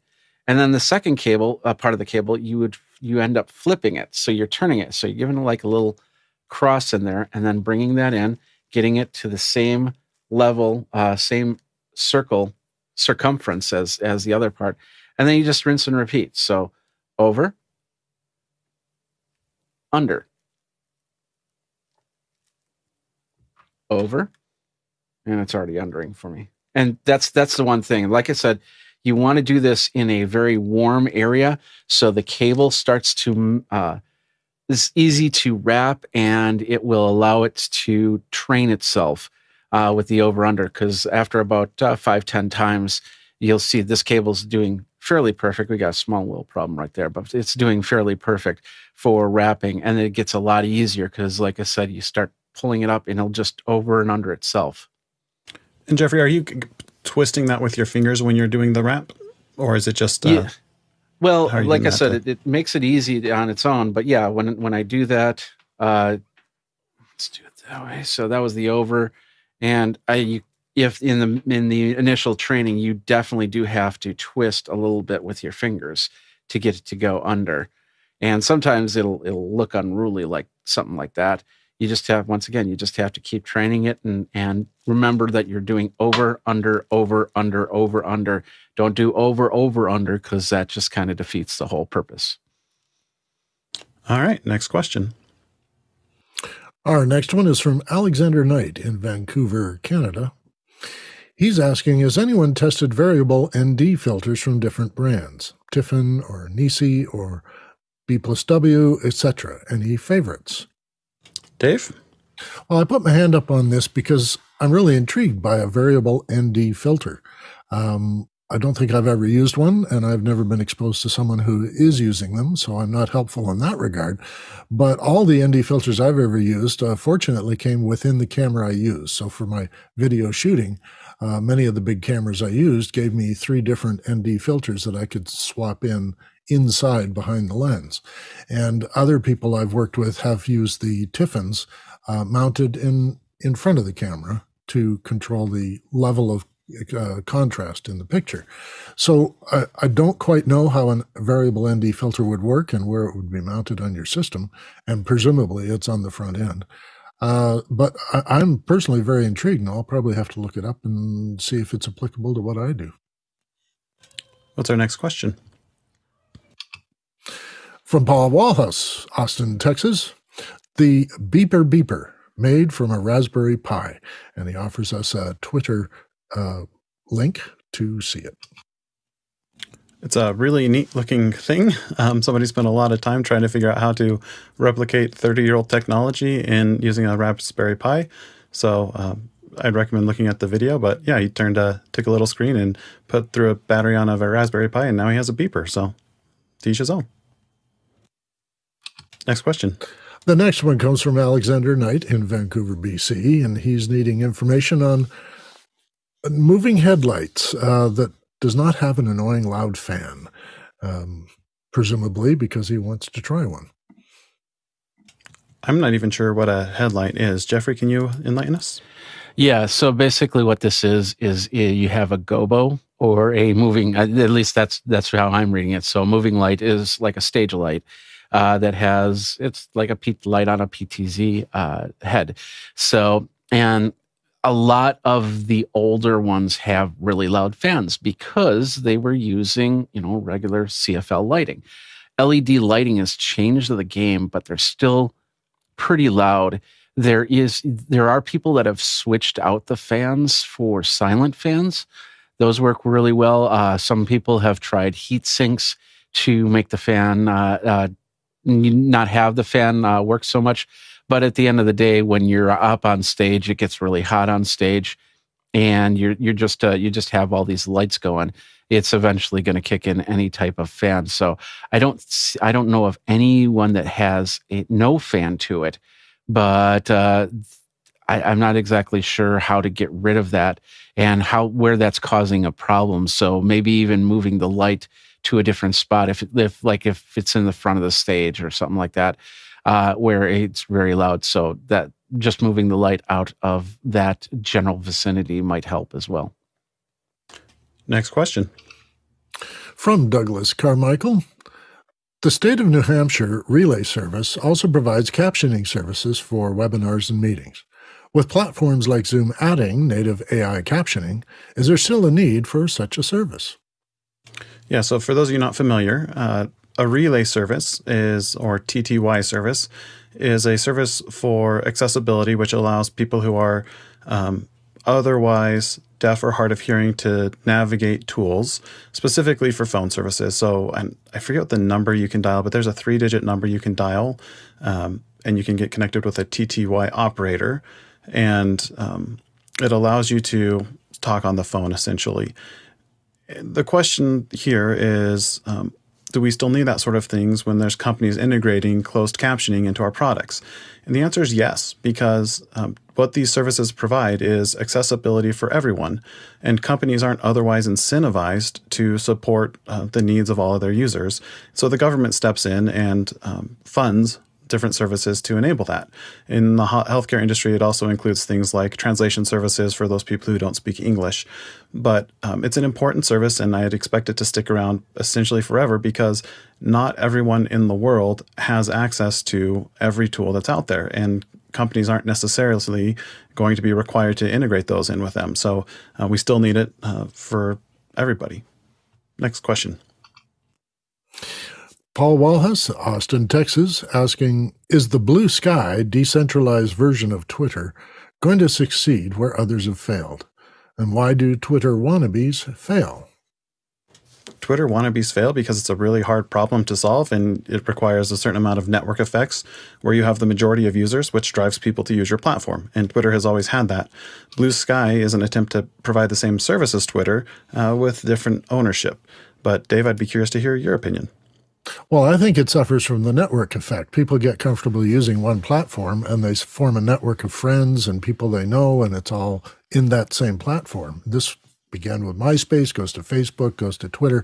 and then the second cable uh, part of the cable you would you end up flipping it, so you're turning it, so you're giving like a little cross in there, and then bringing that in, getting it to the same level, uh, same circle circumference as as the other part, and then you just rinse and repeat. So over, under, over, and it's already undering for me. And that's that's the one thing. Like I said, you want to do this in a very warm area so the cable starts to uh, is easy to wrap and it will allow it to train itself uh, with the over under because after about uh, five ten times you'll see this cable's doing fairly perfect. We got a small little problem right there, but it's doing fairly perfect for wrapping. And it gets a lot easier because, like I said, you start pulling it up and it'll just over and under itself. And Jeffrey, are you twisting that with your fingers when you're doing the wrap? Or is it just. Uh, yeah. Well, like I said, it, it, makes it easy on its own. But yeah, when when I do that, uh, let's do it that way. So that was the over, and I you if in the in the initial training you definitely do have to twist a little bit with your fingers to get it to go under and sometimes it'll it'll look unruly like something like that you just have once again you just have to keep training it and and remember that you're doing over under over under over under don't do over over under because that just kind of defeats the whole purpose all right next question our next one is from alexander knight in vancouver canada He's asking Has anyone tested variable ND filters from different brands, Tiffen or NiSi or B plus W, etc.? Any favorites? Dave? Well, I put my hand up on this because I'm really intrigued by a variable ND filter. Um, I don't think I've ever used one, and I've never been exposed to someone who is using them, so I'm not helpful in that regard. But all the ND filters I've ever used, uh, fortunately, came within the camera I use. So for my video shooting, uh, many of the big cameras I used gave me three different ND filters that I could swap in inside behind the lens. And other people I've worked with have used the Tiffens uh, mounted in in front of the camera to control the level of uh, contrast in the picture. So I, I, don't quite know how a variable ND filter would work and where it would be mounted on your system, and presumably it's on the front end. Uh, but I, am personally very intrigued, and I'll probably have to look it up and see if it's applicable to what I do. What's our next question? From Paul Walhus, Austin, Texas. The Beeper Beeper, made from a Raspberry Pi. And he offers us a Twitter uh, link to see it. It's a really neat looking thing. Um, somebody spent a lot of time trying to figure out how to replicate 30 year old technology in using a Raspberry Pi. So um, I'd recommend looking at the video. But yeah, he turned a took a little screen and put through a battery on a Raspberry Pi, and now he has a beeper. So teach his own. Next question. The next one comes from Alexander Knight in Vancouver, BC, and he's needing information on moving headlights uh, that does not have an annoying loud fan, um, presumably because he wants to try one. I'm not even sure what a headlight is. Jeffrey, can you enlighten us? Yeah. So basically, what this is is you have a gobo or a moving. At least that's that's how I'm reading it. So a moving light is like a stage light. Uh, that has it's like a P- light on a PTZ uh, head. So and a lot of the older ones have really loud fans because they were using, you know, regular CFL lighting. LED lighting has changed the game, but they're still pretty loud. There is there are people that have switched out the fans for silent fans. Those work really well. Uh, some people have tried heat sinks to make the fan uh, uh, not have the fan uh, work so much. But at the end of the day, when you're up on stage, it gets really hot on stage, and you're you're just uh, you just have all these lights going. It's eventually going to kick in any type of fan. So I don't I don't know of anyone that has a, no fan to it, but uh, I, I'm not exactly sure how to get rid of that and how where that's causing a problem. So maybe even moving the light to a different spot if if like if it's in the front of the stage or something like that uh, where it's very loud. So that just moving the light out of that general vicinity might help as well. Next question. From Douglas Carmichael. The state of New Hampshire Relay Service also provides captioning services for webinars and meetings. With platforms like Zoom adding native AI captioning, is there still a need for such a service? Yeah, so for those of you not familiar, uh, a relay service is, or TTY service, is a service for accessibility, which allows people who are um, otherwise deaf or hard of hearing to navigate tools, specifically for phone services. So, and I forget what the number you can dial, but there's a three digit number you can dial, um, and you can get connected with a TTY operator. And um, it allows you to talk on the phone essentially. The question here is um, do we still need that sort of things when there's companies integrating closed captioning into our products? And the answer is yes, because um, what these services provide is accessibility for everyone, and companies aren't otherwise incentivized to support uh, the needs of all of their users. So the government steps in and um, funds different services to enable that. In the healthcare industry, it also includes things like translation services for those people who don't speak English. But um, it's an important service, and I'd expect it to stick around essentially forever because not everyone in the world has access to every tool that's out there. And companies aren't necessarily going to be required to integrate those in with them. So uh, we still need it uh, for everybody. Next question. Paul Walhus, Austin, Texas, asking Is the blue sky decentralized version of Twitter going to succeed where others have failed? And why do Twitter wannabes fail? Twitter wannabes fail because it's a really hard problem to solve and it requires a certain amount of network effects where you have the majority of users, which drives people to use your platform. And Twitter has always had that. Blue Sky is an attempt to provide the same service as Twitter uh, with different ownership. But Dave, I'd be curious to hear your opinion. Well, I think it suffers from the network effect. People get comfortable using one platform and they form a network of friends and people they know, and it's all in that same platform. This began with MySpace, goes to Facebook, goes to Twitter.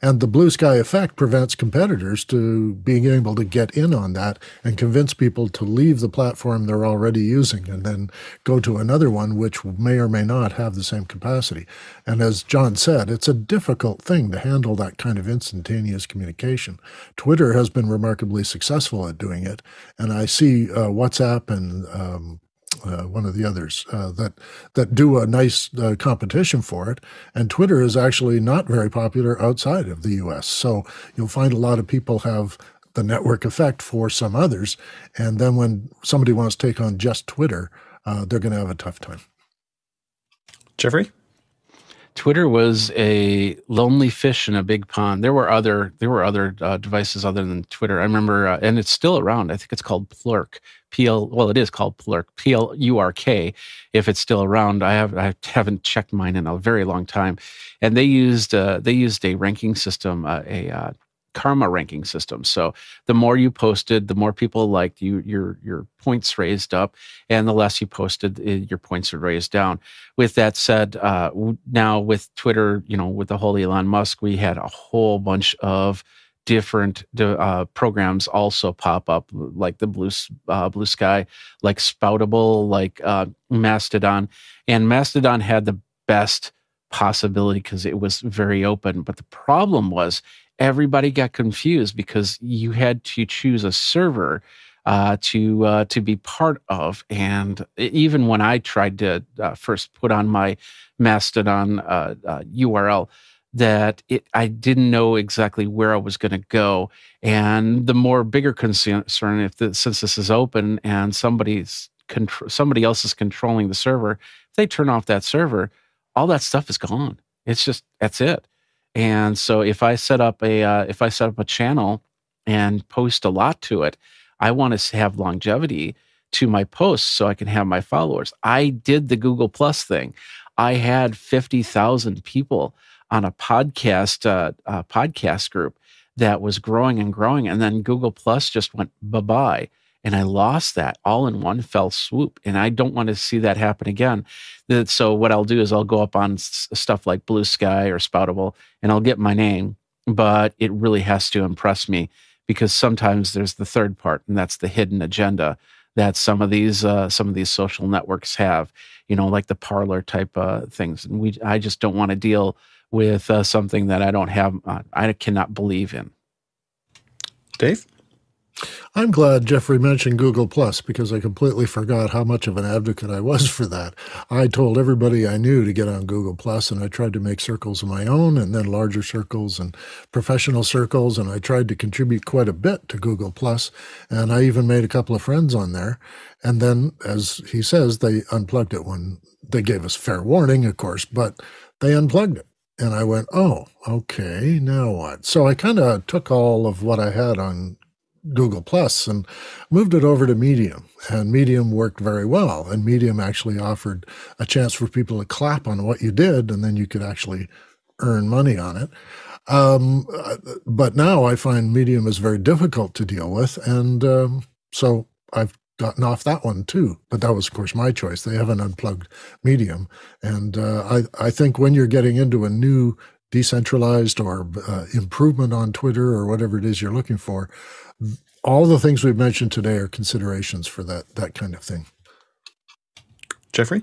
And the blue sky effect prevents competitors to being able to get in on that and convince people to leave the platform they're already using and then go to another one which may or may not have the same capacity. And as John said, it's a difficult thing to handle that kind of instantaneous communication. Twitter has been remarkably successful at doing it. And I see uh, WhatsApp and um, uh, one of the others uh, that that do a nice uh, competition for it. And Twitter is actually not very popular outside of the U.S. So you'll find a lot of people have the network effect for some others, and then when somebody wants to take on just Twitter, uh, they're going to have a tough time. Jeffrey. Twitter was a lonely fish in a big pond. There were other there were other uh, devices other than Twitter. I remember, uh, and it's still around. I think it's called Plurk. P L. Well, it is called Plurk. P L U R K. If it's still around, I have I haven't checked mine in a very long time. And they used uh, they used a ranking system, uh, a uh, karma ranking system. So the more you posted, the more people liked you, your your points raised up, and the less you posted, eh, your points would raise down. With that said, uh, now with Twitter, you know, with the whole Elon Musk, we had a whole bunch of different uh, programs also pop up, like the blue uh, blue sky, like Spoutible, like uh, Mastodon, and Mastodon had the best possibility because it was very open. But the problem was everybody got confused because you had to choose a server uh, to uh, to be part of. And even when I tried to uh, first put on my Mastodon URL, uh, uh, that it I didn't know exactly where I was going to go. And the more bigger concern, if the, since this is open and somebody's contr- somebody else is controlling the server, if they turn off that server, all that stuff is gone. It's just that's it. And so if I set up a uh, if I set up a channel and post a lot to it, I want to have longevity to my posts so I can have my followers. I did the Google Plus thing. I had 50,000 people on a podcast uh, uh, podcast group that was growing and growing and then Google Plus just went bye-bye and I lost that all in one fell swoop. And I don't want to see that happen again. So what I'll do is I'll go up on stuff like Blue Sky or Spoutible, and I'll get my name, but it really has to impress me because sometimes there's the third part, and that's the hidden agenda that some of these uh, some of these social networks have. You know, like the Parler type uh, things, and we I just don't want to deal with uh, something that I don't have. Uh, I cannot believe in. Dave. I'm glad Jeffrey mentioned Google Plus because I completely forgot how much of an advocate I was for that. I told everybody I knew to get on Google Plus, and I tried to make circles of my own, and then larger circles and professional circles, and I tried to contribute quite a bit to Google Plus, and I even made a couple of friends on there. And then, as he says, they unplugged it when they gave us fair warning, of course, but they unplugged it. And I went, oh, okay, now what? So I kind of took all of what I had on Google Plus and moved it over to Medium. And Medium worked very well. And Medium actually offered a chance for people to clap on what you did, and then you could actually earn money on it. Um, but now I find Medium is very difficult to deal with. And um, so I've gotten off that one too. But that was, of course, my choice. They have an unplugged Medium. And uh, I, I think when you're getting into a new decentralized or uh, improvement on Twitter or whatever it is you're looking for, all the things we've mentioned today are considerations for that that kind of thing. Jeffrey,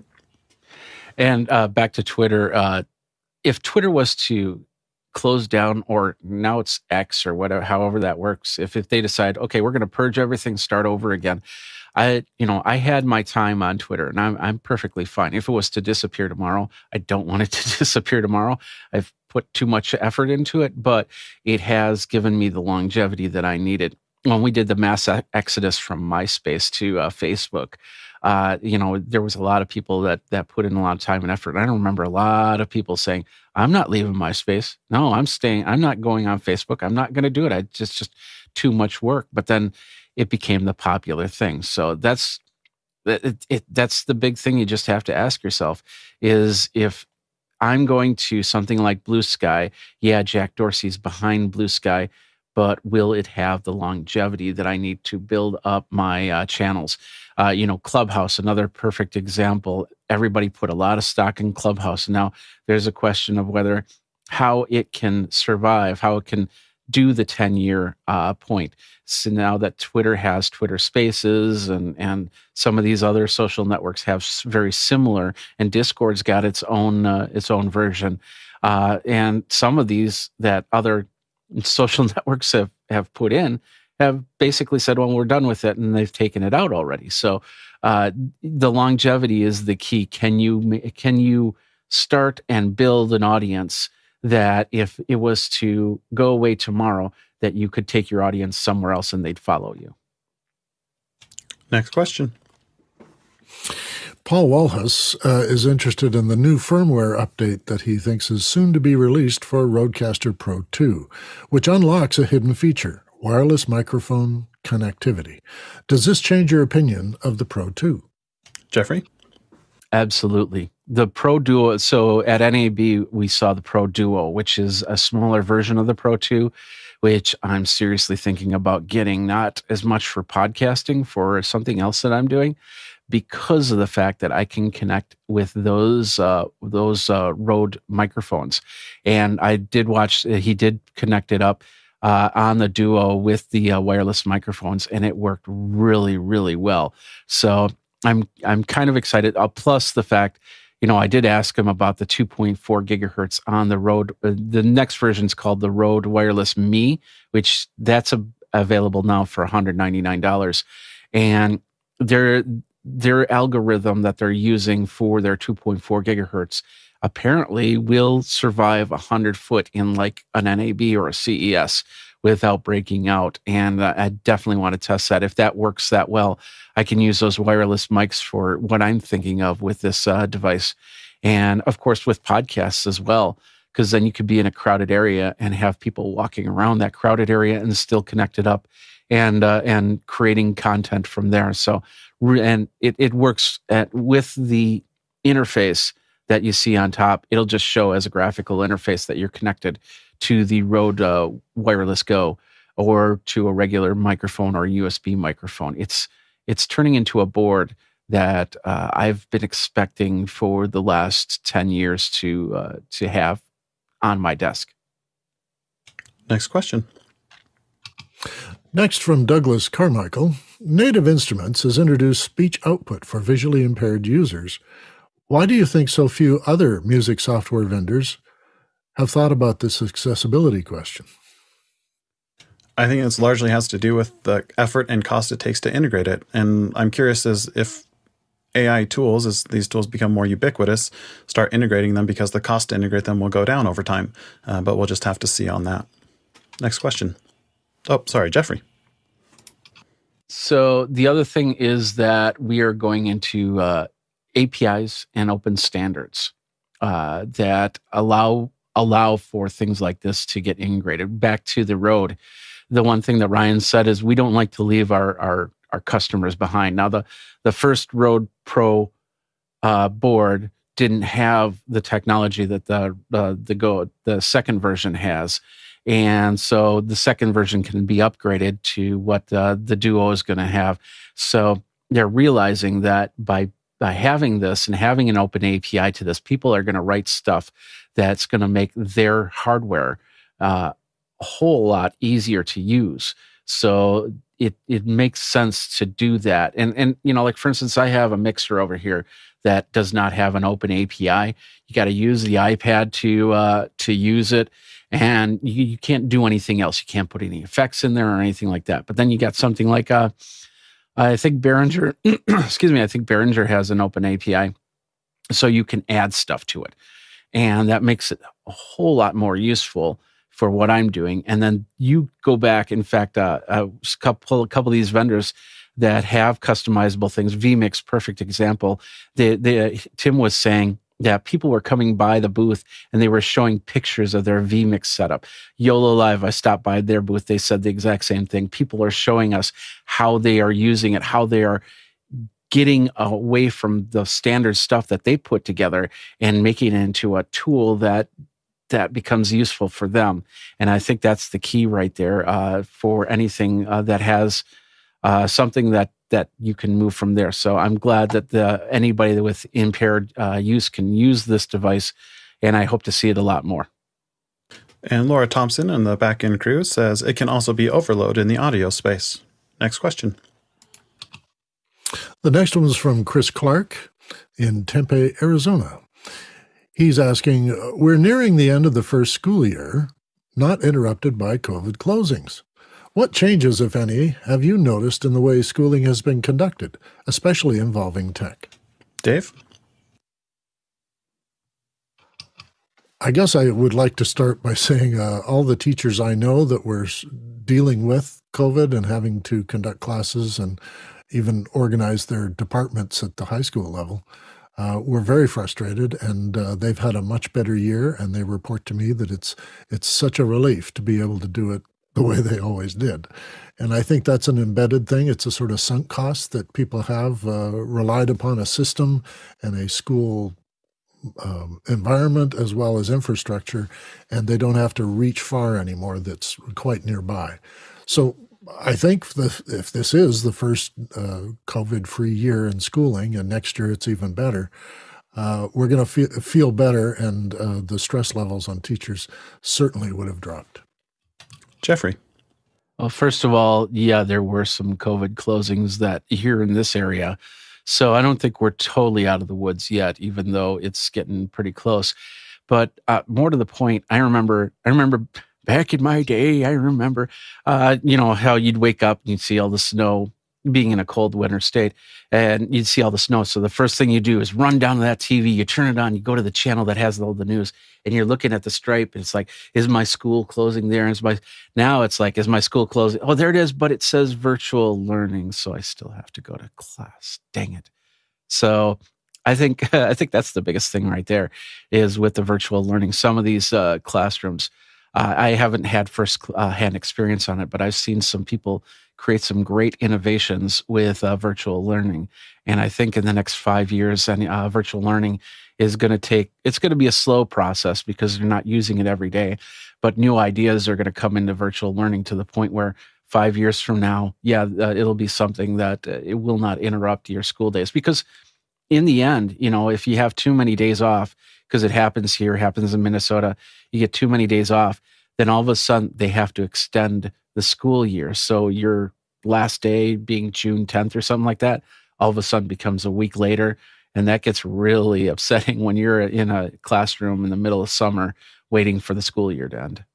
and uh, back to Twitter. Uh, if Twitter was to close down, or now it's X or whatever, however that works, if if they decide, okay, we're going to purge everything, start over again. I, you know, I had my time on Twitter, and I'm I'm perfectly fine. If it was to disappear tomorrow, I don't want it to disappear tomorrow. I've put too much effort into it, but it has given me the longevity that I needed when we did the mass exodus from MySpace to uh, Facebook, uh, you know, there was a lot of people that that put in a lot of time and effort. And I remember a lot of people saying, "I'm not leaving MySpace. No, I'm staying. I'm not going on Facebook. I'm not going to do it. I just just too much work." But then it became the popular thing. So that's it, it, that's the big thing you just have to ask yourself is if I'm going to something like Blue Sky, yeah, Jack Dorsey's behind Blue Sky but will it have the longevity that I need to build up my uh, channels? Uh, you know, Clubhouse, another perfect example. Everybody put a lot of stock in Clubhouse. Now, there's a question of whether how it can survive, how it can do the 10 year uh, point. So now that Twitter has Twitter Spaces and and some of these other social networks have very similar, and Discord's got its own uh, its own version, uh, and some of these that other social networks have have put in have basically said, "Well, we're done with it," and they've taken it out already. So uh, the longevity is the key. Can you can you start and build an audience? that if it was to go away tomorrow, that you could take your audience somewhere else and they'd follow you. Next question. Paul Walhus uh, is interested in the new firmware update that he thinks is soon to be released for Rodecaster Pro 2, which unlocks a hidden feature wireless microphone connectivity. Does this change your opinion of the Pro 2? Jeffrey? Absolutely the Pro Duo. So at NAB, we saw the Pro Duo, which is a smaller version of the Pro 2, which I'm seriously thinking about getting, not as much for podcasting, for something else that I'm doing, because of the fact that I can connect with those uh, those uh, Rode microphones. And I did watch; he did connect it up. Uh, on the Duo with the uh, wireless microphones, and it worked really, really well. So I'm I'm kind of excited. Uh, plus the fact you know, I did ask him about the 2.4 gigahertz on the Rode. Uh, the next version is called the Rode Wireless Me, which that's a, available now for $199. And their their algorithm that they're using for their 2.4 gigahertz apparently will survive 100 foot in like an NAB or a CES without breaking out. And uh, I definitely want to test that. If that works that well, I can use those wireless mics for what I'm thinking of with this uh, device. And of course, with podcasts as well, because then you could be in a crowded area and have people walking around that crowded area and still connected up and uh, and creating content from there. So, and it, it works at, with the interface that you see on top. It'll just show as a graphical interface that you're connected to the Rode uh, Wireless Go or to a regular microphone or USB microphone. It's it's turning into a board that uh, I've been expecting for the last ten years to uh, to have on my desk. Next question. Next from Douglas Carmichael, Native Instruments has introduced speech output for visually impaired users. Why do you think so few other music software vendors have thought about this accessibility question? I think it largely has to do with the effort and cost it takes to integrate it. And I'm curious as if AI tools, as these tools become more ubiquitous, start integrating them because the cost to integrate them will go down over time. Uh, but we'll just have to see on that. Next question. Oh, sorry, Jeffrey. So the other thing is that we are going into uh, APIs and open standards uh, that allow allow for things like this to get integrated. Back to the Rode, the one thing that Ryan said is we don't like to leave our our, our customers behind. Now the the first Rode Pro uh, board didn't have the technology that the the Go the second version has. And so the second version can be upgraded to what uh, the Duo is going to have. So they're realizing that by by having this and having an open API to this, people are going to write stuff that's going to make their hardware uh, a whole lot easier to use. So it it makes sense to do that. And and you know, like for instance, I have a mixer over here that does not have an open API. You got to use the iPad to uh, to use it, and you, you can't do anything else. You can't put any effects in there or anything like that. But then you got something like a uh, I think Behringer, excuse me, I think Behringer has an open API, so you can add stuff to it, and that makes it a whole lot more useful for what I'm doing. And then you go back. In fact, uh, a couple, a couple of these vendors that have customizable things, vMix, perfect example. The, the Tim was saying that people were coming by the booth and they were showing pictures of their vmix setup. Yolo live i stopped by their booth. They said the exact same thing. People are showing us how they are using it how they are getting away from the standard stuff that they put together and making it into a tool that that becomes useful for them. And I think that's the key right there uh, for anything uh, that has uh, something that that you can move from there. So I'm glad that the, anybody with impaired uh, use can use this device, and I hope to see it a lot more. And Laura Thompson in the back end crew says it can also be overload in the audio space. Next question. The next one is from Chris Clark in Tempe, Arizona. He's asking We're nearing the end of the first school year, not interrupted by COVID closings. What changes, if any, have you noticed in the way schooling has been conducted, especially involving tech? Dave? I guess I would like to start by saying uh, all the teachers I know that were dealing with COVID and having to conduct classes and even organize their departments at the high school level uh, were very frustrated, and uh, they've had a much better year. And they report to me that it's it's such a relief to be able to do it the way they always did. And I think that's an embedded thing. It's a sort of sunk cost that people have uh, relied upon a system and a school um, environment as well as infrastructure, and they don't have to reach far anymore. That's quite nearby. So I think the, if this is the first uh, COVID free year in schooling, and next year it's even better, uh, we're going to feel, feel better, and uh, the stress levels on teachers certainly would have dropped. Jeffrey. Well, first of all, yeah, there were some COVID closings that here in this area. So I don't think we're totally out of the woods yet, even though it's getting pretty close. But uh, more to the point, I remember, I remember back in my day, I remember, uh, you know, how you'd wake up and you'd see all the snow being in a cold winter state and you'd see all the snow. So the first thing you do is run down to that TV, you turn it on, you go to the channel that has all the news and you're looking at the stripe. And it's like, is my school closing there? And is my, now it's like, is my school closing? Oh, there it is. But it says virtual learning. So I still have to go to class. Dang it. So I think, I think that's the biggest thing right there is with the virtual learning. Some of these uh, classrooms, uh, I haven't had first uh, hand experience on it, but I've seen some people create some great innovations with uh, virtual learning. And I think in the next five years, and uh, virtual learning is going to take. It's going to be a slow process because they're not using it every day. But new ideas are going to come into virtual learning to the point where five years from now, yeah, uh, it'll be something that uh, it will not interrupt your school days because in the end, you know, if you have too many days off, because it happens here, happens in Minnesota, you get too many days off, then all of a sudden they have to extend the school year. So your last day being June 10th or something like that, all of a sudden becomes a week later. And that gets really upsetting when you're in a classroom in the middle of summer waiting for the school year to end.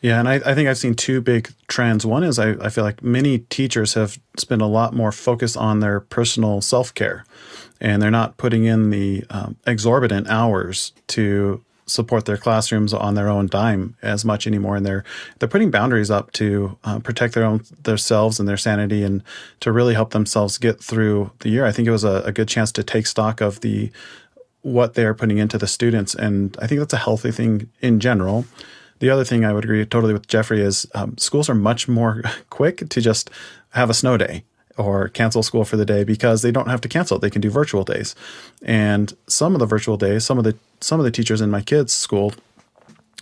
Yeah, and I, I, think I've seen two big trends. One is I, I feel like many teachers have spent a lot more focus on their personal self care, and they're not putting in the um, exorbitant hours to support their classrooms on their own dime as much anymore, and they're they're putting boundaries up to uh, protect their own themselves and their sanity, and to really help themselves get through the year. I think it was a, a good chance to take stock of the what they are putting into the students, and I think that's a healthy thing in general. The other thing I would agree totally with Jeffrey is um, schools are much more quick to just have a snow day or cancel school for the day because they don't have to cancel. They can do virtual days. And some of the virtual days, some of the some of the teachers in my kids' school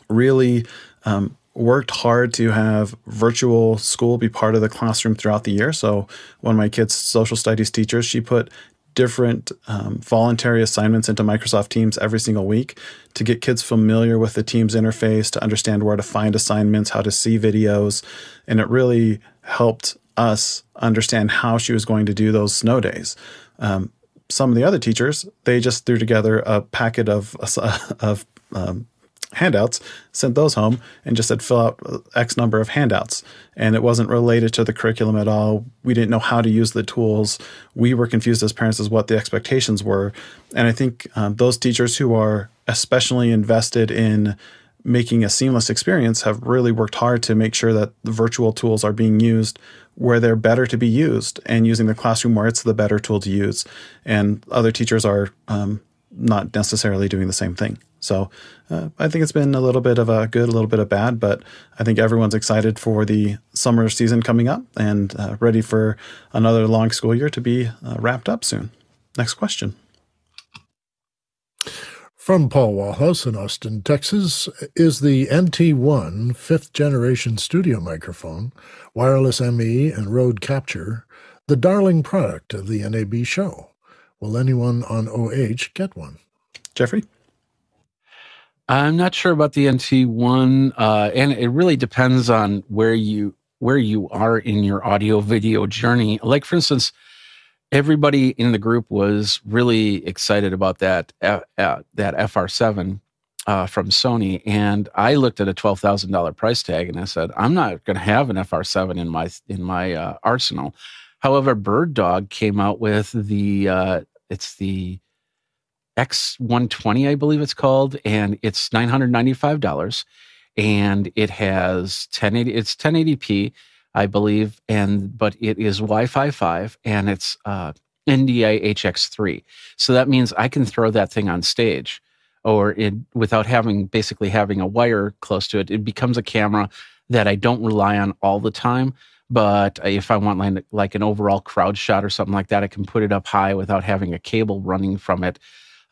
really um, worked hard to have virtual school be part of the classroom throughout the year. So one of my kids' social studies teachers, she put different um, voluntary assignments into Microsoft Teams every single week to get kids familiar with the Teams interface, to understand where to find assignments, how to see videos. And it really helped us understand how she was going to do those snow days. Um, some of the other teachers, they just threw together a packet of, of um, handouts, sent those home, and just said fill out X number of handouts. And it wasn't related to the curriculum at all. We didn't know how to use the tools. We were confused as parents as what the expectations were. And I think um, those teachers who are especially invested in making a seamless experience have really worked hard to make sure that the virtual tools are being used where they're better to be used and using the classroom where it's the better tool to use. And other teachers are um, not necessarily doing the same thing. So uh, I think it's been a little bit of a good, a little bit of bad, but I think everyone's excited for the summer season coming up and uh, ready for another long school year to be uh, wrapped up soon. Next question. From Paul Walhus in Austin, Texas, is the NT1 fifth generation studio microphone, wireless ME, and Rode Capture, the darling product of the NAB show. Will anyone on OH get one? Jeffrey? I'm not sure about the NT1, uh, and it really depends on where you where you are in your audio video journey. Like for instance, everybody in the group was really excited about that uh, uh, that FR7 uh, from Sony, and I looked at a twelve thousand dollar price tag, and I said, I'm not going to have an FR7 in my in my uh, arsenal. However, BirdDog came out with the uh, it's the X120, I believe it's called, and it's nine hundred ninety five dollars, and it has 1080. It's 1080p I believe, and but it is Wi-Fi five and it's uh, NDI HX3. So that means I can throw that thing on stage, or it without having basically having a wire close to it. It becomes a camera that I don't rely on all the time. But if I want like, like an overall crowd shot or something like that, I can put it up high without having a cable running from it.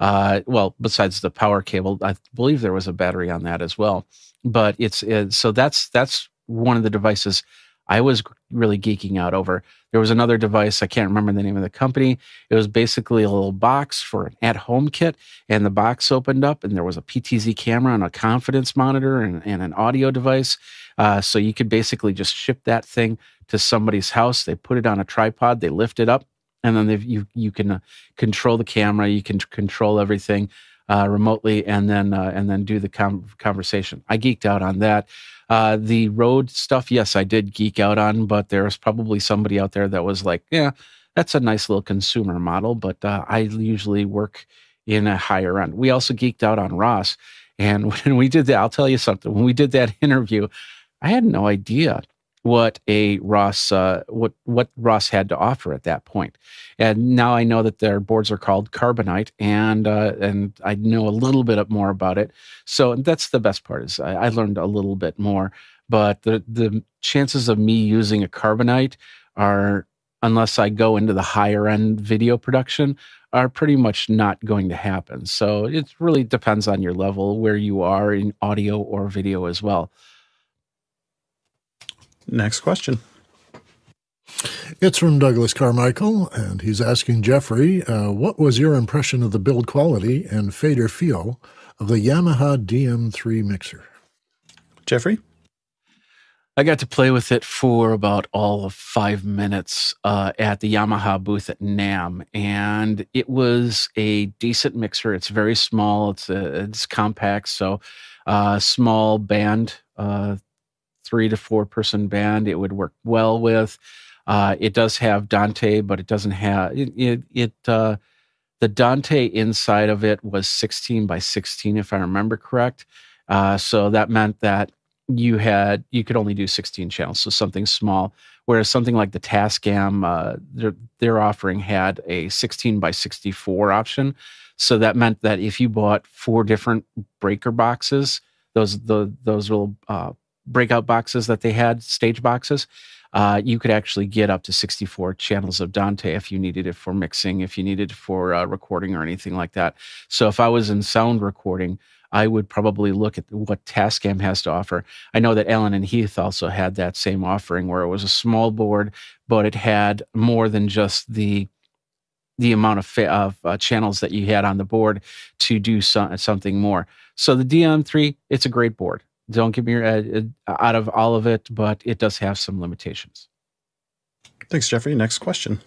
Uh, well, besides the power cable, I believe there was a battery on that as well. But it's, it's so that's that's one of the devices I was really geeking out over. There was another device, I can't remember the name of the company. It was basically a little box for an at home kit, and the box opened up, and there was a PTZ camera and a confidence monitor and, and an audio device. Uh, so you could basically just ship that thing to somebody's house. They put it on a tripod, they lift it up, and then you, you can uh, control the camera, you can control everything. Uh, remotely, and then uh, and then do the com- conversation. I geeked out on that. Uh, the Rode stuff, yes, I did geek out on, but there was probably somebody out there that was like, yeah, that's a nice little consumer model, but uh, I usually work in a higher end. We also geeked out on Ross. And when we did that, I'll tell you something. When we did that interview, I had no idea what a Ross uh, what what Ross had to offer at that point. And now I know that their boards are called Carbonite, and uh, and I know a little bit more about it. So that's the best part is I, I learned a little bit more. But the the chances of me using a Carbonite are unless I go into the higher end video production are pretty much not going to happen. So it really depends on your level where you are in audio or video as well. Next question. It's from Douglas Carmichael, and he's asking Jeffrey, uh, what was your impression of the build quality and fader feel of the Yamaha DM3 mixer? Jeffrey? I got to play with it for about all of five minutes uh, at the Yamaha booth at NAMM, and it was a decent mixer. It's very small. It's a, it's compact, so uh, small band, uh, three to four person band, it would work well with. Uh, it does have Dante, but it doesn't have it. it, it uh, the Dante inside of it was 16 by 16, if I remember correct. Uh, so that meant that you had you could only do 16 channels, so something small. Whereas something like the Tascam, uh, their, their offering had a 16 by 64 option. So that meant that if you bought four different breaker boxes, those the those little uh, breakout boxes that they had, stage boxes, uh, you could actually get up to 64 channels of Dante if you needed it for mixing, if you needed for uh, recording or anything like that. So if I was in sound recording, I would probably look at what Tascam has to offer. I know that Allen and Heath also had that same offering where it was a small board, but it had more than just the the amount of, fa- of uh, channels that you had on the board to do so- something more. So the DM3, it's a great board. Don't get me out of all of it, but it does have some limitations. Thanks, Jeffrey. Next question.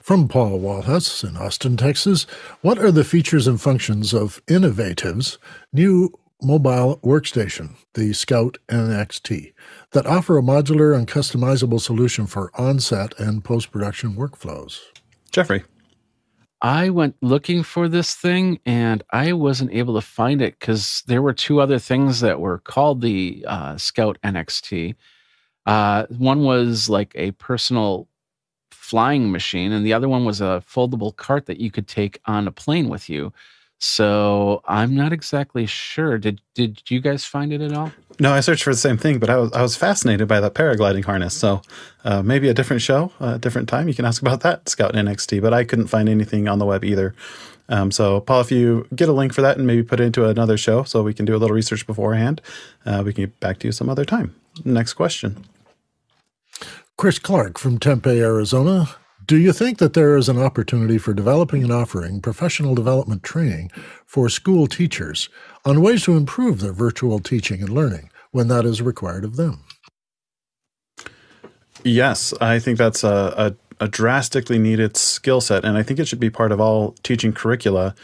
From Paul Walhus in Austin, Texas. What are the features and functions of Inovativ's new mobile workstation, the Scout NXT, that offer a modular and customizable solution for on-set and post-production workflows? Jeffrey. I went looking for this thing and I wasn't able to find it because there were two other things that were called the uh, Scout NXT. Uh, one was like a personal flying machine, and the other one was a foldable cart that you could take on a plane with you. So I'm not exactly sure. Did did you guys find it at all? No, I searched for the same thing, but I was I was fascinated by that paragliding harness. So uh, maybe a different show, a different time, you can ask about that Scout NXT. But I couldn't find anything on the web either. Um, so, Paul, if you get a link for that and maybe put it into another show so we can do a little research beforehand, uh, we can get back to you some other time. Next question. Chris Clark from Tempe, Arizona. Do you think that there is an opportunity for developing and offering professional development training for school teachers on ways to improve their virtual teaching and learning when that is required of them? Yes, I think that's a, a, a drastically needed skill set, and I think it should be part of all teaching curricula.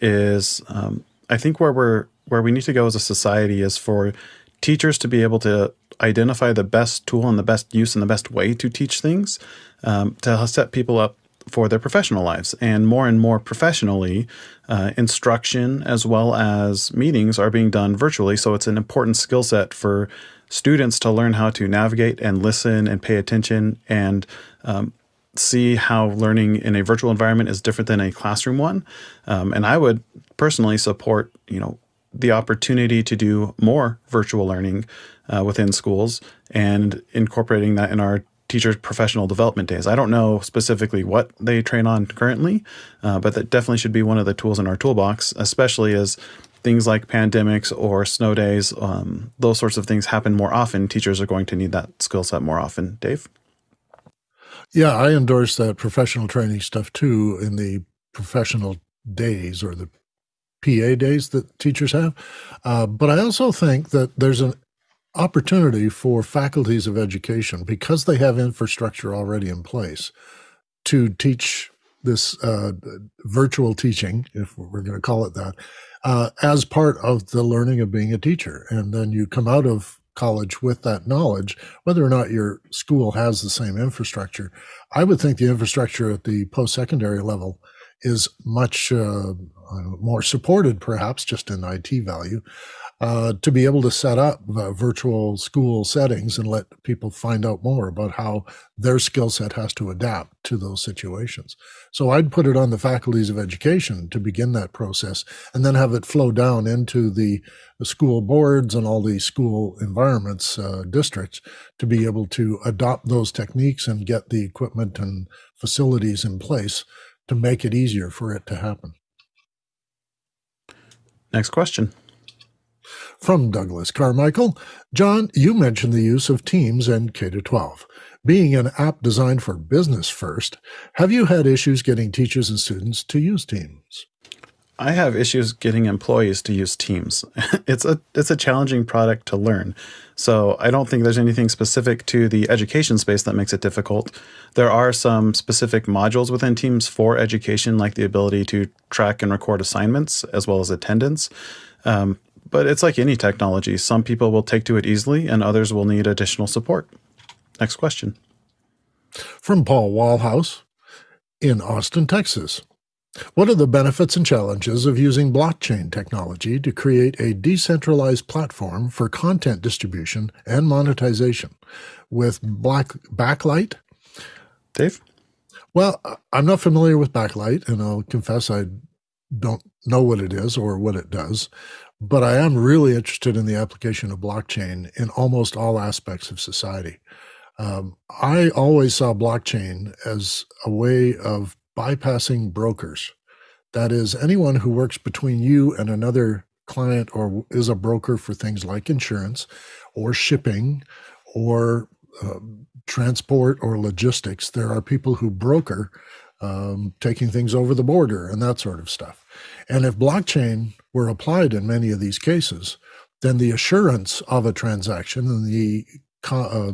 Is um, I think where we're where we need to go as a society is for teachers to be able to identify the best tool and the best use and the best way to teach things um, to set people up for their professional lives. And more and more professionally, uh, instruction as well as meetings are being done virtually. So it's an important skill set for students to learn how to navigate and listen and pay attention and um, see how learning in a virtual environment is different than a classroom one. Um, and I would personally support, you know, the opportunity to do more virtual learning uh, within schools and incorporating that in our teachers' professional development days. I don't know specifically what they train on currently, uh, but that definitely should be one of the tools in our toolbox, especially as things like pandemics or snow days, um, those sorts of things happen more often. Teachers are going to need that skill set more often. Dave? Yeah, I endorse that professional training stuff too in the professional days or the PA days that teachers have. Uh, but I also think that there's an opportunity for faculties of education because they have infrastructure already in place to teach this uh, virtual teaching, if we're going to call it that, uh, as part of the learning of being a teacher. And then you come out of college with that knowledge, whether or not your school has the same infrastructure. I would think the infrastructure at the post secondary level is much uh, more supported, perhaps just in IT value, uh, to be able to set up uh, virtual school settings and let people find out more about how their skill set has to adapt to those situations. So I'd put it on the faculties of education to begin that process and then have it flow down into the, the school boards and all the school environments, uh, districts to be able to adopt those techniques and get the equipment and facilities in place to make it easier for it to happen. Next question. From Douglas Carmichael, John, you mentioned the use of Teams and K 12. Being an app designed for business first, have you had issues getting teachers and students to use Teams? I have issues getting employees to use Teams. it's a it's a challenging product to learn. So I don't think there's anything specific to the education space that makes it difficult. There are some specific modules within Teams for education, like the ability to track and record assignments as well as attendance. Um, but it's like any technology. Some people will take to it easily, and others will need additional support. Next question. From Paul Walhus in Austin, Texas. What are the benefits and challenges of using blockchain technology to create a decentralized platform for content distribution and monetization with Black Backlight? Dave? Well, I'm not familiar with Backlight, and I'll confess I don't know what it is or what it does, but I am really interested in the application of blockchain in almost all aspects of society. Um, I always saw blockchain as a way of bypassing brokers. That is, anyone who works between you and another client or is a broker for things like insurance or shipping or uh, transport or logistics. There are people who broker um, taking things over the border and that sort of stuff. And if blockchain were applied in many of these cases, then the assurance of a transaction and the co- uh,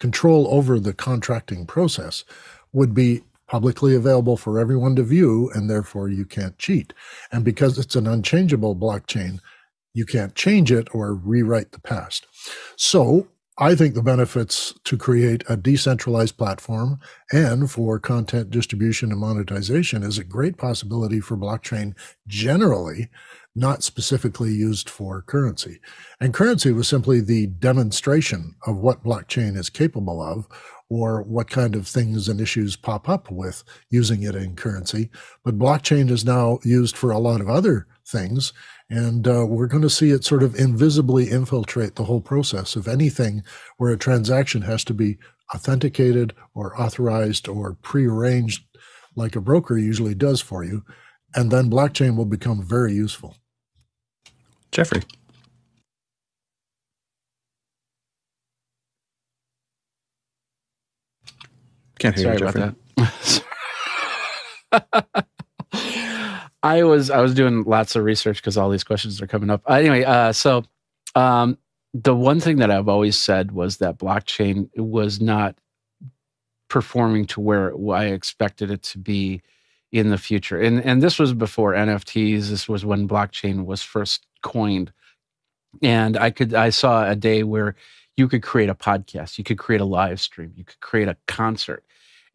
control over the contracting process would be publicly available for everyone to view, and therefore you can't cheat. And because it's an unchangeable blockchain, you can't change it or rewrite the past. So I think the benefits to create a decentralized platform and for content distribution and monetization is a great possibility for blockchain generally, not specifically used for currency. And currency was simply the demonstration of what blockchain is capable of or what kind of things and issues pop up with using it in currency. But blockchain is now used for a lot of other things. And uh, we're going to see it sort of invisibly infiltrate the whole process of anything where a transaction has to be authenticated or authorized or prearranged, like a broker usually does for you. and then blockchain will become very useful. Jeffrey. Can't hear Sorry you, Jeffrey. about that. I was I was doing lots of research because all these questions are coming up. Uh, anyway, uh, so um, the one thing that I've always said was that blockchain was not performing to where I expected it to be in the future. And and this was before NFTs. This was when blockchain was first coined. And I could I saw a day where you could create a podcast, you could create a live stream, you could create a concert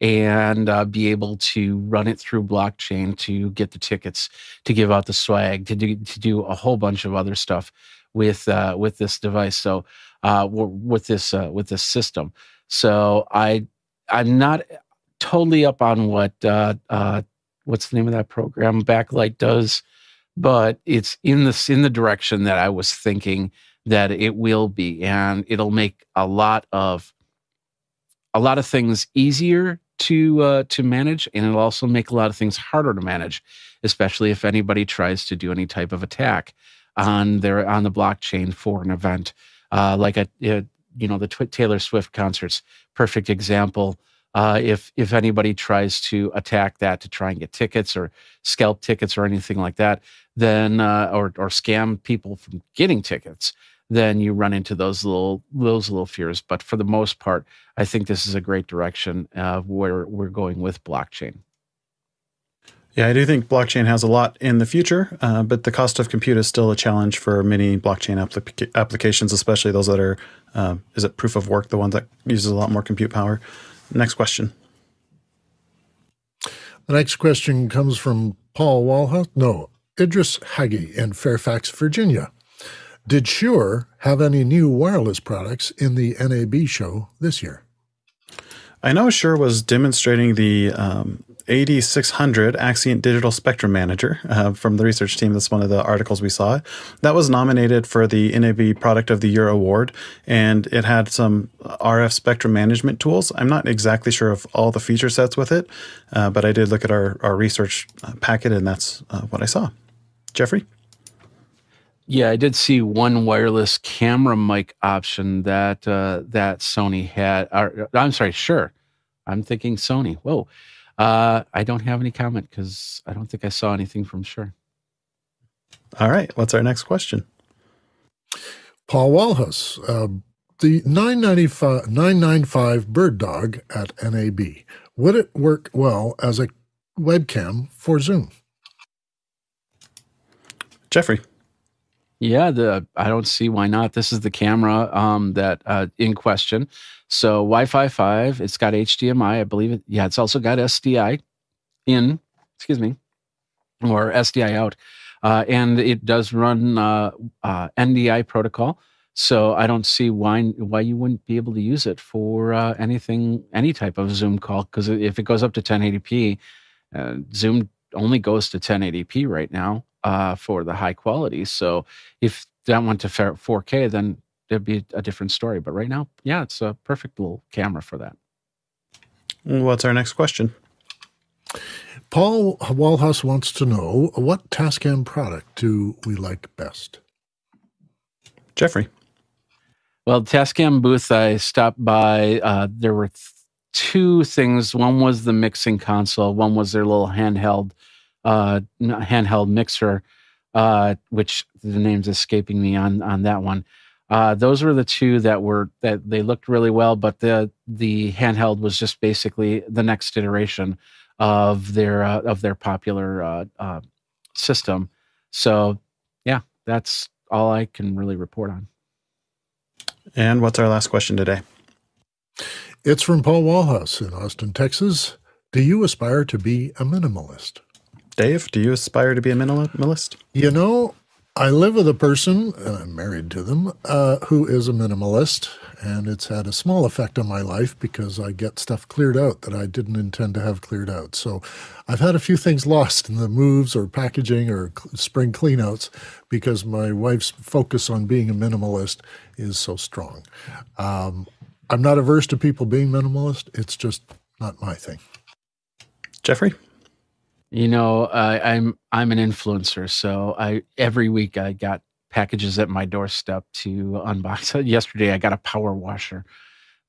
and uh, be able to run it through blockchain to get the tickets, to give out the swag, to do to do a whole bunch of other stuff with uh, with this device. So uh, with this uh, with this system. So I I'm not totally up on what uh, uh, what's the name of that program Backlight does, but it's in the in the direction that I was thinking that it will be, and it'll make a lot of a lot of things easier to uh, to manage, and it'll also make a lot of things harder to manage, especially if anybody tries to do any type of attack on their on the blockchain for an event, uh, like a, a, you know the Taylor Swift concerts, perfect example. Uh, if if anybody tries to attack that to try and get tickets or scalp tickets or anything like that, then uh, or or scam people from getting tickets, then you run into those little those little fears. But for the most part, I think this is a great direction uh, where we're going with blockchain. Yeah, I do think blockchain has a lot in the future, uh, but the cost of compute is still a challenge for many blockchain applica- applications, especially those that are, uh, is it proof of work, the ones that uses a lot more compute power? Next question. The next question comes from Paul Walha. No, Idris Hagi in Fairfax, Virginia. Did Shure have any new wireless products in the NAB show this year? I know Shure was demonstrating the um, AD600 Axient Digital Spectrum Manager uh, from the research team. That's one of the articles we saw. That was nominated for the NAB Product of the Year award, and it had some RF spectrum management tools. I'm not exactly sure of all the feature sets with it, uh, but I did look at our, our research uh, packet, and that's uh, what I saw. Jeffrey? Yeah, I did see one wireless camera mic option that uh, that Sony had. Or, I'm sorry, Shure. I'm thinking Sony. Whoa. Uh, I don't have any comment because I don't think I saw anything from Shure. All right. What's our next question? Paul Walhus, uh, the 995 BirdDog at NAB. Would it work well as a webcam for Zoom? Jeffrey. Yeah, the I don't see why not. This is the camera um, that uh, in question. So Wi-Fi five. It's got HDMI. I believe it. Yeah, it's also got SDI in. Excuse me, or SDI out, uh, and it does run uh, uh NDI protocol. So I don't see why why you wouldn't be able to use it for uh, anything, any type of Zoom call. Because if it goes up to 1080p, uh, Zoom only goes to 1080p right now uh, for the high quality. So if that went to 4K, then there'd be a different story. But right now, yeah, it's a perfect little camera for that. What's our next question? Paul Walhus wants to know what Tascam product do we like best? Jeffrey. Well, Tascam booth, I stopped by. Uh, there were th- two things. One was the mixing console. One was their little handheld uh, handheld mixer, uh, which the name's escaping me on on that one. Uh, those were the two that were that they looked really well, but the the handheld was just basically the next iteration of their uh, of their popular uh, uh, system. So, yeah, that's all I can really report on. And what's our last question today? It's from Paul Walhus in Austin, Texas. Do you aspire to be a minimalist? Dave, do you aspire to be a minimalist? You know, I live with a person, and I'm married to them, uh, who is a minimalist, and it's had a small effect on my life because I get stuff cleared out that I didn't intend to have cleared out. So I've had a few things lost in the moves or packaging or spring cleanouts because my wife's focus on being a minimalist is so strong. Um, I'm not averse to people being minimalist, it's just not my thing. Jeffrey? You know, I, I'm I'm an influencer, so I every week I got packages at my doorstep to unbox. Yesterday I got a power washer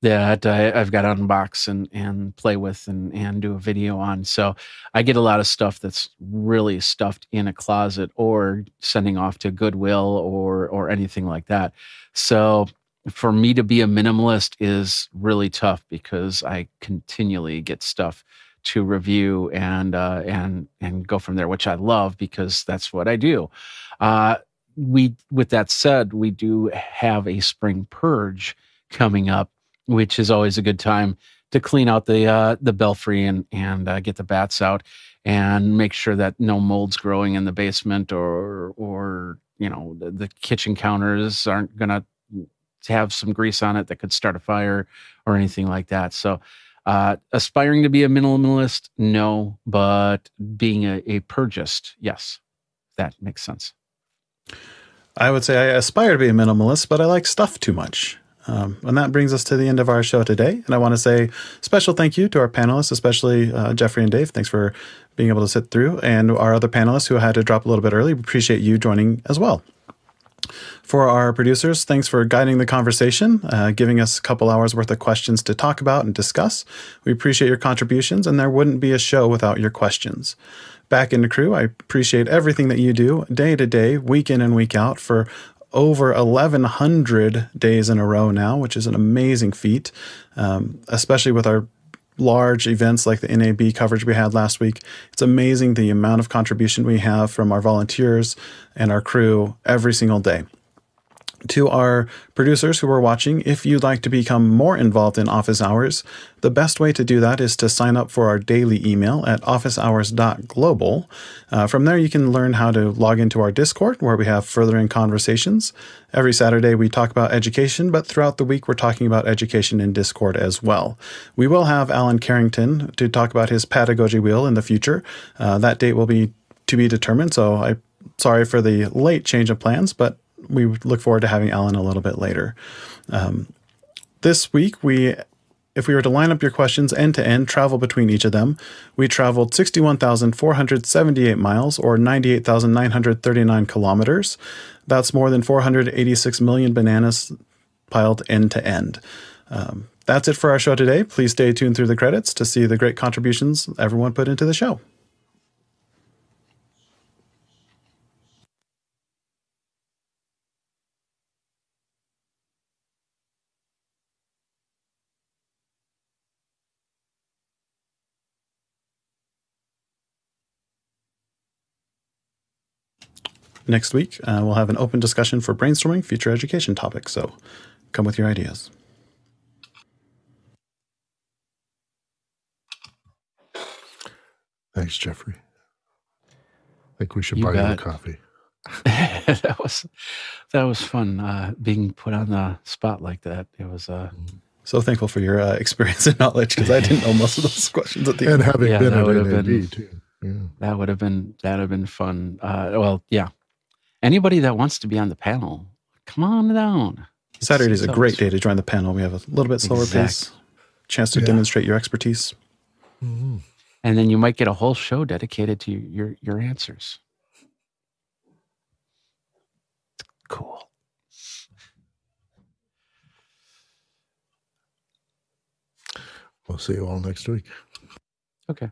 that I, I've got to unbox and and play with and and do a video on. So I get a lot of stuff that's really stuffed in a closet or sending off to Goodwill or or anything like that. So for me to be a minimalist is really tough because I continually get stuff to review and uh, and and go from there, which I love because that's what I do. Uh, we, with that said, we do have a spring purge coming up, which is always a good time to clean out the uh, the belfry and and uh, get the bats out and make sure that no mold's growing in the basement or or you know the, the kitchen counters aren't gonna have some grease on it that could start a fire or anything like that. So uh, aspiring to be a minimalist, no, but being a, a purgist, yes, that makes sense. I would say I aspire to be a minimalist, but I like stuff too much. Um, and that brings us to the end of our show today. And I want to say special thank you to our panelists, especially uh, Jeffrey and Dave. Thanks for being able to sit through, and our other panelists who had to drop a little bit early. We appreciate you joining as well. For our producers, thanks for guiding the conversation, uh, giving us a couple hours worth of questions to talk about and discuss. We appreciate your contributions, and there wouldn't be a show without your questions. Back in the crew, I appreciate everything that you do day to day, week in and week out for over 1,100 days in a row now, which is an amazing feat, um, especially with our large events like the NAB coverage we had last week. It's amazing the amount of contribution we have from our volunteers and our crew every single day to our producers who are watching, if you'd like to become more involved in office hours, the best way to do that is to sign up for our daily email at officehours.global. Uh, from there, you can learn how to log into our Discord where we have furthering conversations. Every Saturday, we talk about education, but throughout the week, we're talking about education in Discord as well. We will have Allan Carrington to talk about his pedagogy wheel in the future. Uh, that date will be to be determined, so I sorry for the late change of plans, but we look forward to having Allan a little bit later. Um, this week, we if we were to line up your questions end to end, travel between each of them, we traveled 61,478 miles or 98,939 kilometers. That's more than 486 million bananas piled end to end. Um, that's it for our show today. Please stay tuned through the credits to see the great contributions everyone put into the show. Next week, uh, we'll have an open discussion for brainstorming future education topics. So come with your ideas. Thanks, Jeffrey. I think we should You buy you a coffee. that was that was fun uh, being put on the spot like that. It was uh, So thankful for your uh, experience and knowledge because I didn't know most of those questions at the And end. having Yeah, been that at would have NAB been- too. Yeah. that would have been that would have been fun. Uh, well, yeah. Anybody that wants to be on the panel, come on down. Saturday is a great day to join the panel. We have a little bit slower pace, chance to Yeah. demonstrate your expertise. Mhm. and then you might get a whole show dedicated to your your answers. Cool. We'll see you all next week. Okay.